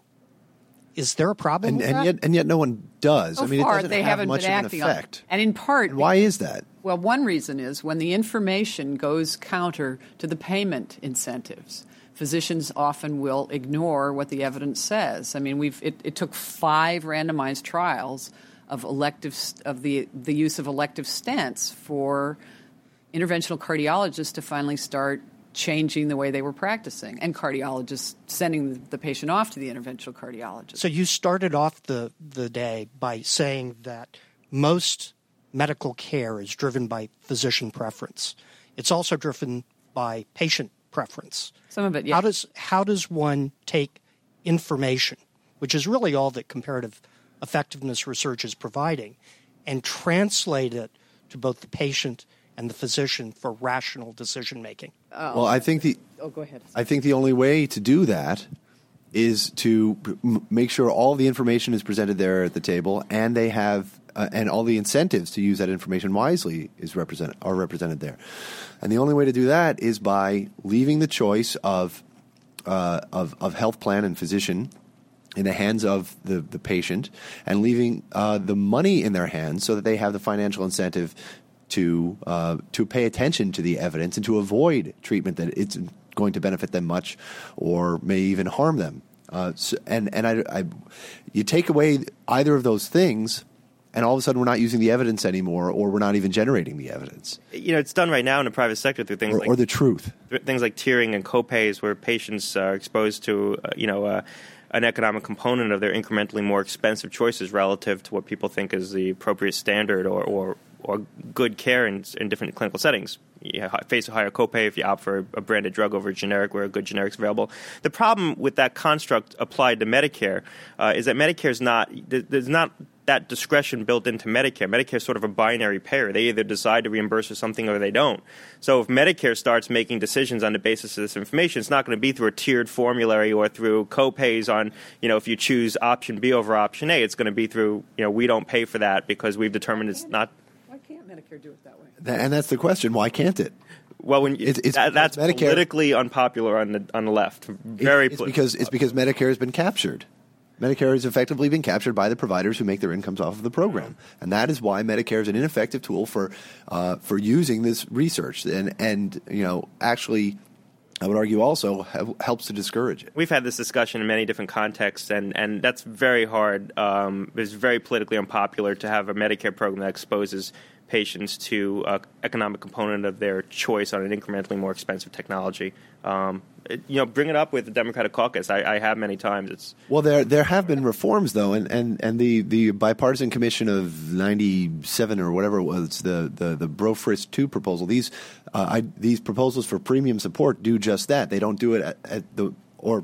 Is there a problem and, with and that? yet and yet no one does. So I mean, far, it doesn't they have haven't much been of an acting on it. effect. And in part, And why is that? Well, one reason is when the information goes counter to the payment incentives, physicians often will ignore what the evidence says. I mean, we've it, it took five randomized trials of elective of the the use of elective stents for interventional cardiologists to finally start changing the way they were practicing, and cardiologists sending the, patient off to the interventional cardiologist. So you started off the, the day by saying that most medical care is driven by physician preference. It's also driven by patient preference. Some of it, yeah. How does how does one take information, which is really all that comparative effectiveness research is providing, and translate it to both the patient and the physician for rational decision making? Well, I think the oh, go ahead. I think the only way to do that is to m- make sure all the information is presented there at the table, and they have uh, and all the incentives to use that information wisely is represent are represented there. And the only way to do that is by leaving the choice of uh, of, of health plan and physician in the hands of the, the patient and leaving uh, the money in their hands so that they have the financial incentive to uh, to pay attention to the evidence and to avoid treatment that it's going to benefit them much or may even harm them. Uh, so, and and I, I, you take away either of those things, and all of a sudden we're not using the evidence anymore, or we're not even generating the evidence You know, it's done right now in the private sector through things or, like or the truth. things like tiering and copays, where patients are exposed to, uh, you know, uh, an economic component of their incrementally more expensive choices relative to what people think is the appropriate standard or or, or good care in, in different clinical settings. You face a higher copay if you opt for a branded drug over a generic where a good generic's available. The problem with that construct applied to Medicare uh, is that Medicare is not there's not that discretion built into Medicare. Medicare is sort of a binary payer. They either decide to reimburse for something or they don't. So if Medicare starts making decisions on the basis of this information, it's not going to be through a tiered formulary or through copays on, you know, if you choose option B over option A, it's going to be through, you know, we don't pay for that because we've determined it's not can't Medicare do it that way? Th- And that's the question: Why can't it? well when It's- it's that, that's Medicare- politically unpopular on the on the left. Very it's poli- because it's because Medicare has been captured. Medicare has effectively been captured by the providers who make their incomes off of the program, and that is why Medicare is an ineffective tool for uh, for using this research, and and you know actually, I would argue also have, helps to discourage it. We've had this discussion in many different contexts, and, and that's very hard. Um, it's very politically unpopular to have a Medicare program that exposes patients to uh, economic component of their choice on an incrementally more expensive technology. Um, it- you know, bring it up with the Democratic caucus. I, I have many times. It's Well, there there have been reforms though, and, and, and the, the bipartisan commission of '97 or whatever it was, the the the Breaux-Frist two proposal. These uh, I, these proposals for premium support do just that. They don't do it at, at the or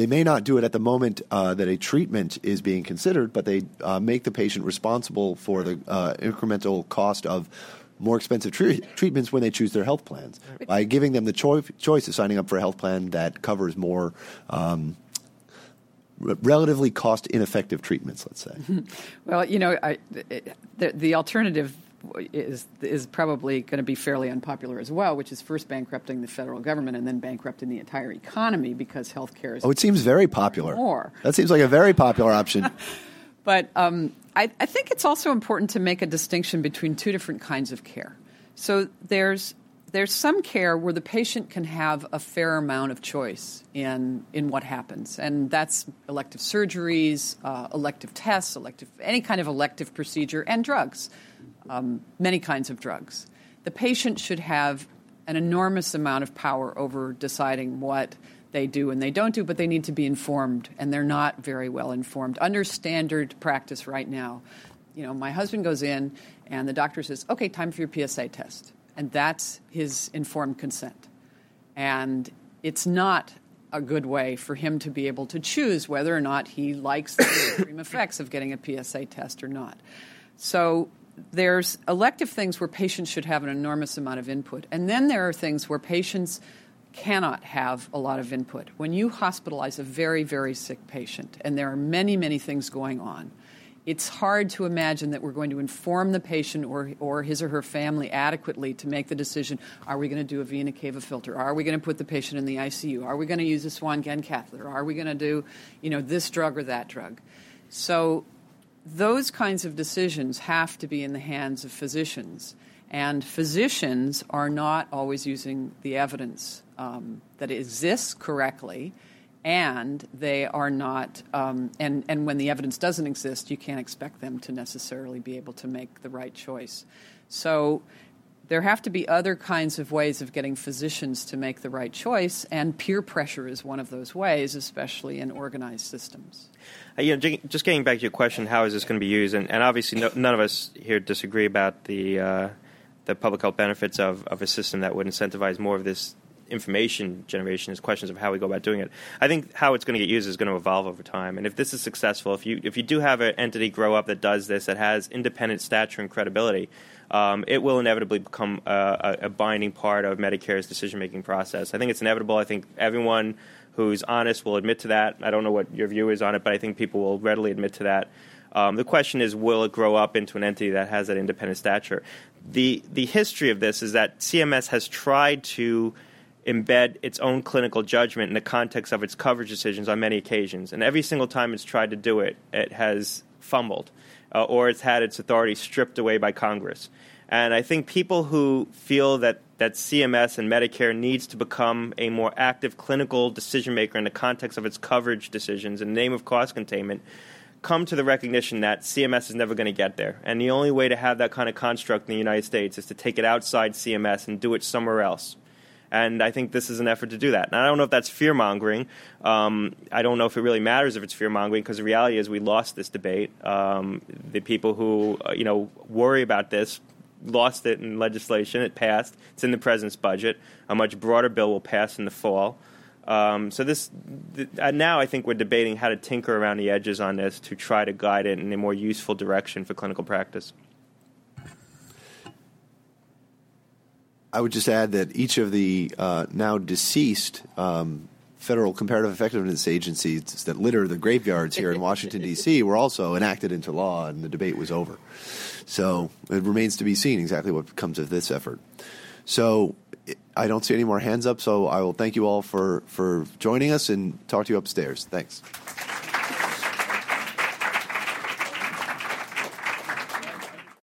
they may not do it at the moment uh, that a treatment is being considered, but they uh, make the patient responsible for the uh, incremental cost of more expensive tre- treatments when they choose their health plans by giving them the choi- choice of signing up for a health plan that covers more um, relatively cost ineffective treatments. Let's say. Well, you know, I, the, the alternative is is probably going to be fairly unpopular as well, which is first bankrupting the federal government and then bankrupting the entire economy because health care is. Oh, it seems very popular. More. That seems like a very popular option. But um, I, I think it's also important to make a distinction between two different kinds of care. So there's there's some care where the patient can have a fair amount of choice in in what happens, and that's elective surgeries, uh, elective tests, elective any kind of elective procedure, and drugs, um, many kinds of drugs. The patient should have an enormous amount of power over deciding what they do and they don't do, but they need to be informed, and they're not very well informed under standard practice right now. You know, my husband goes in, and the doctor says, "Okay, time for your PSA test." and that's his informed consent. And it's not a good way for him to be able to choose whether or not he likes the extreme effects of getting a PSA test or not. So there's elective things where patients should have an enormous amount of input, and then there are things where patients cannot have a lot of input. When you hospitalize a very, very sick patient, and there are many, many things going on, it's hard to imagine that we're going to inform the patient or, or his or her family adequately to make the decision are we going to do a vena cava filter? Are we going to put the patient in the ICU? Are we going to use a Swan Ganz catheter? Are we going to do you know, this drug or that drug? So, those kinds of decisions have to be in the hands of physicians. And physicians are not always using the evidence um, that exists correctly and they are not um, and, and when the evidence doesn't exist you can't expect them to necessarily be able to make the right choice so there have to be other kinds of ways of getting physicians to make the right choice and peer pressure is one of those ways especially in organized systems uh, you know, just getting back to your question how is this going to be used and, and obviously no, none of us here disagree about the uh, the public health benefits of, of a system that would incentivize more of this information generation is questions of how we go about doing it. I think how it's going to get used is going to evolve over time. And if this is successful, if you if you do have an entity grow up that does this, that has independent stature and credibility, um, it will inevitably become a, a binding part of Medicare's decision making process. I think it's inevitable. I think everyone who's honest will admit to that. I don't know what your view is on it, but I think people will readily admit to that. Um, the question is, will it grow up into an entity that has that independent stature? The the history of this is that CMS has tried to embed its own clinical judgment in the context of its coverage decisions on many occasions. And every single time it's tried to do it, it has fumbled uh, or it's had its authority stripped away by Congress. And I think people who feel that, that CMS and Medicare needs to become a more active clinical decision maker in the context of its coverage decisions in the name of cost containment come to the recognition that CMS is never going to get there. And the only way to have that kind of construct in the United States is to take it outside CMS and do it somewhere else. And I think this is an effort to do that. And I don't know if that's fear mongering. Um, I don't know if it really matters if it's fear mongering because the reality is we lost this debate. Um, the people who uh, you know worry about this lost it in legislation. It passed. It's in the president's budget. A much broader bill will pass in the fall. Um, so this th- uh, now I think we're debating how to tinker around the edges on this to try to guide it in a more useful direction for clinical practice. I would just add that each of the uh, now deceased um, federal comparative effectiveness agencies that litter the graveyards here in Washington, D.C., were also enacted into law, and the debate was over. So it remains to be seen exactly what comes of this effort. So I don't see any more hands up, so I will thank you all for, for joining us and talk to you upstairs. Thanks.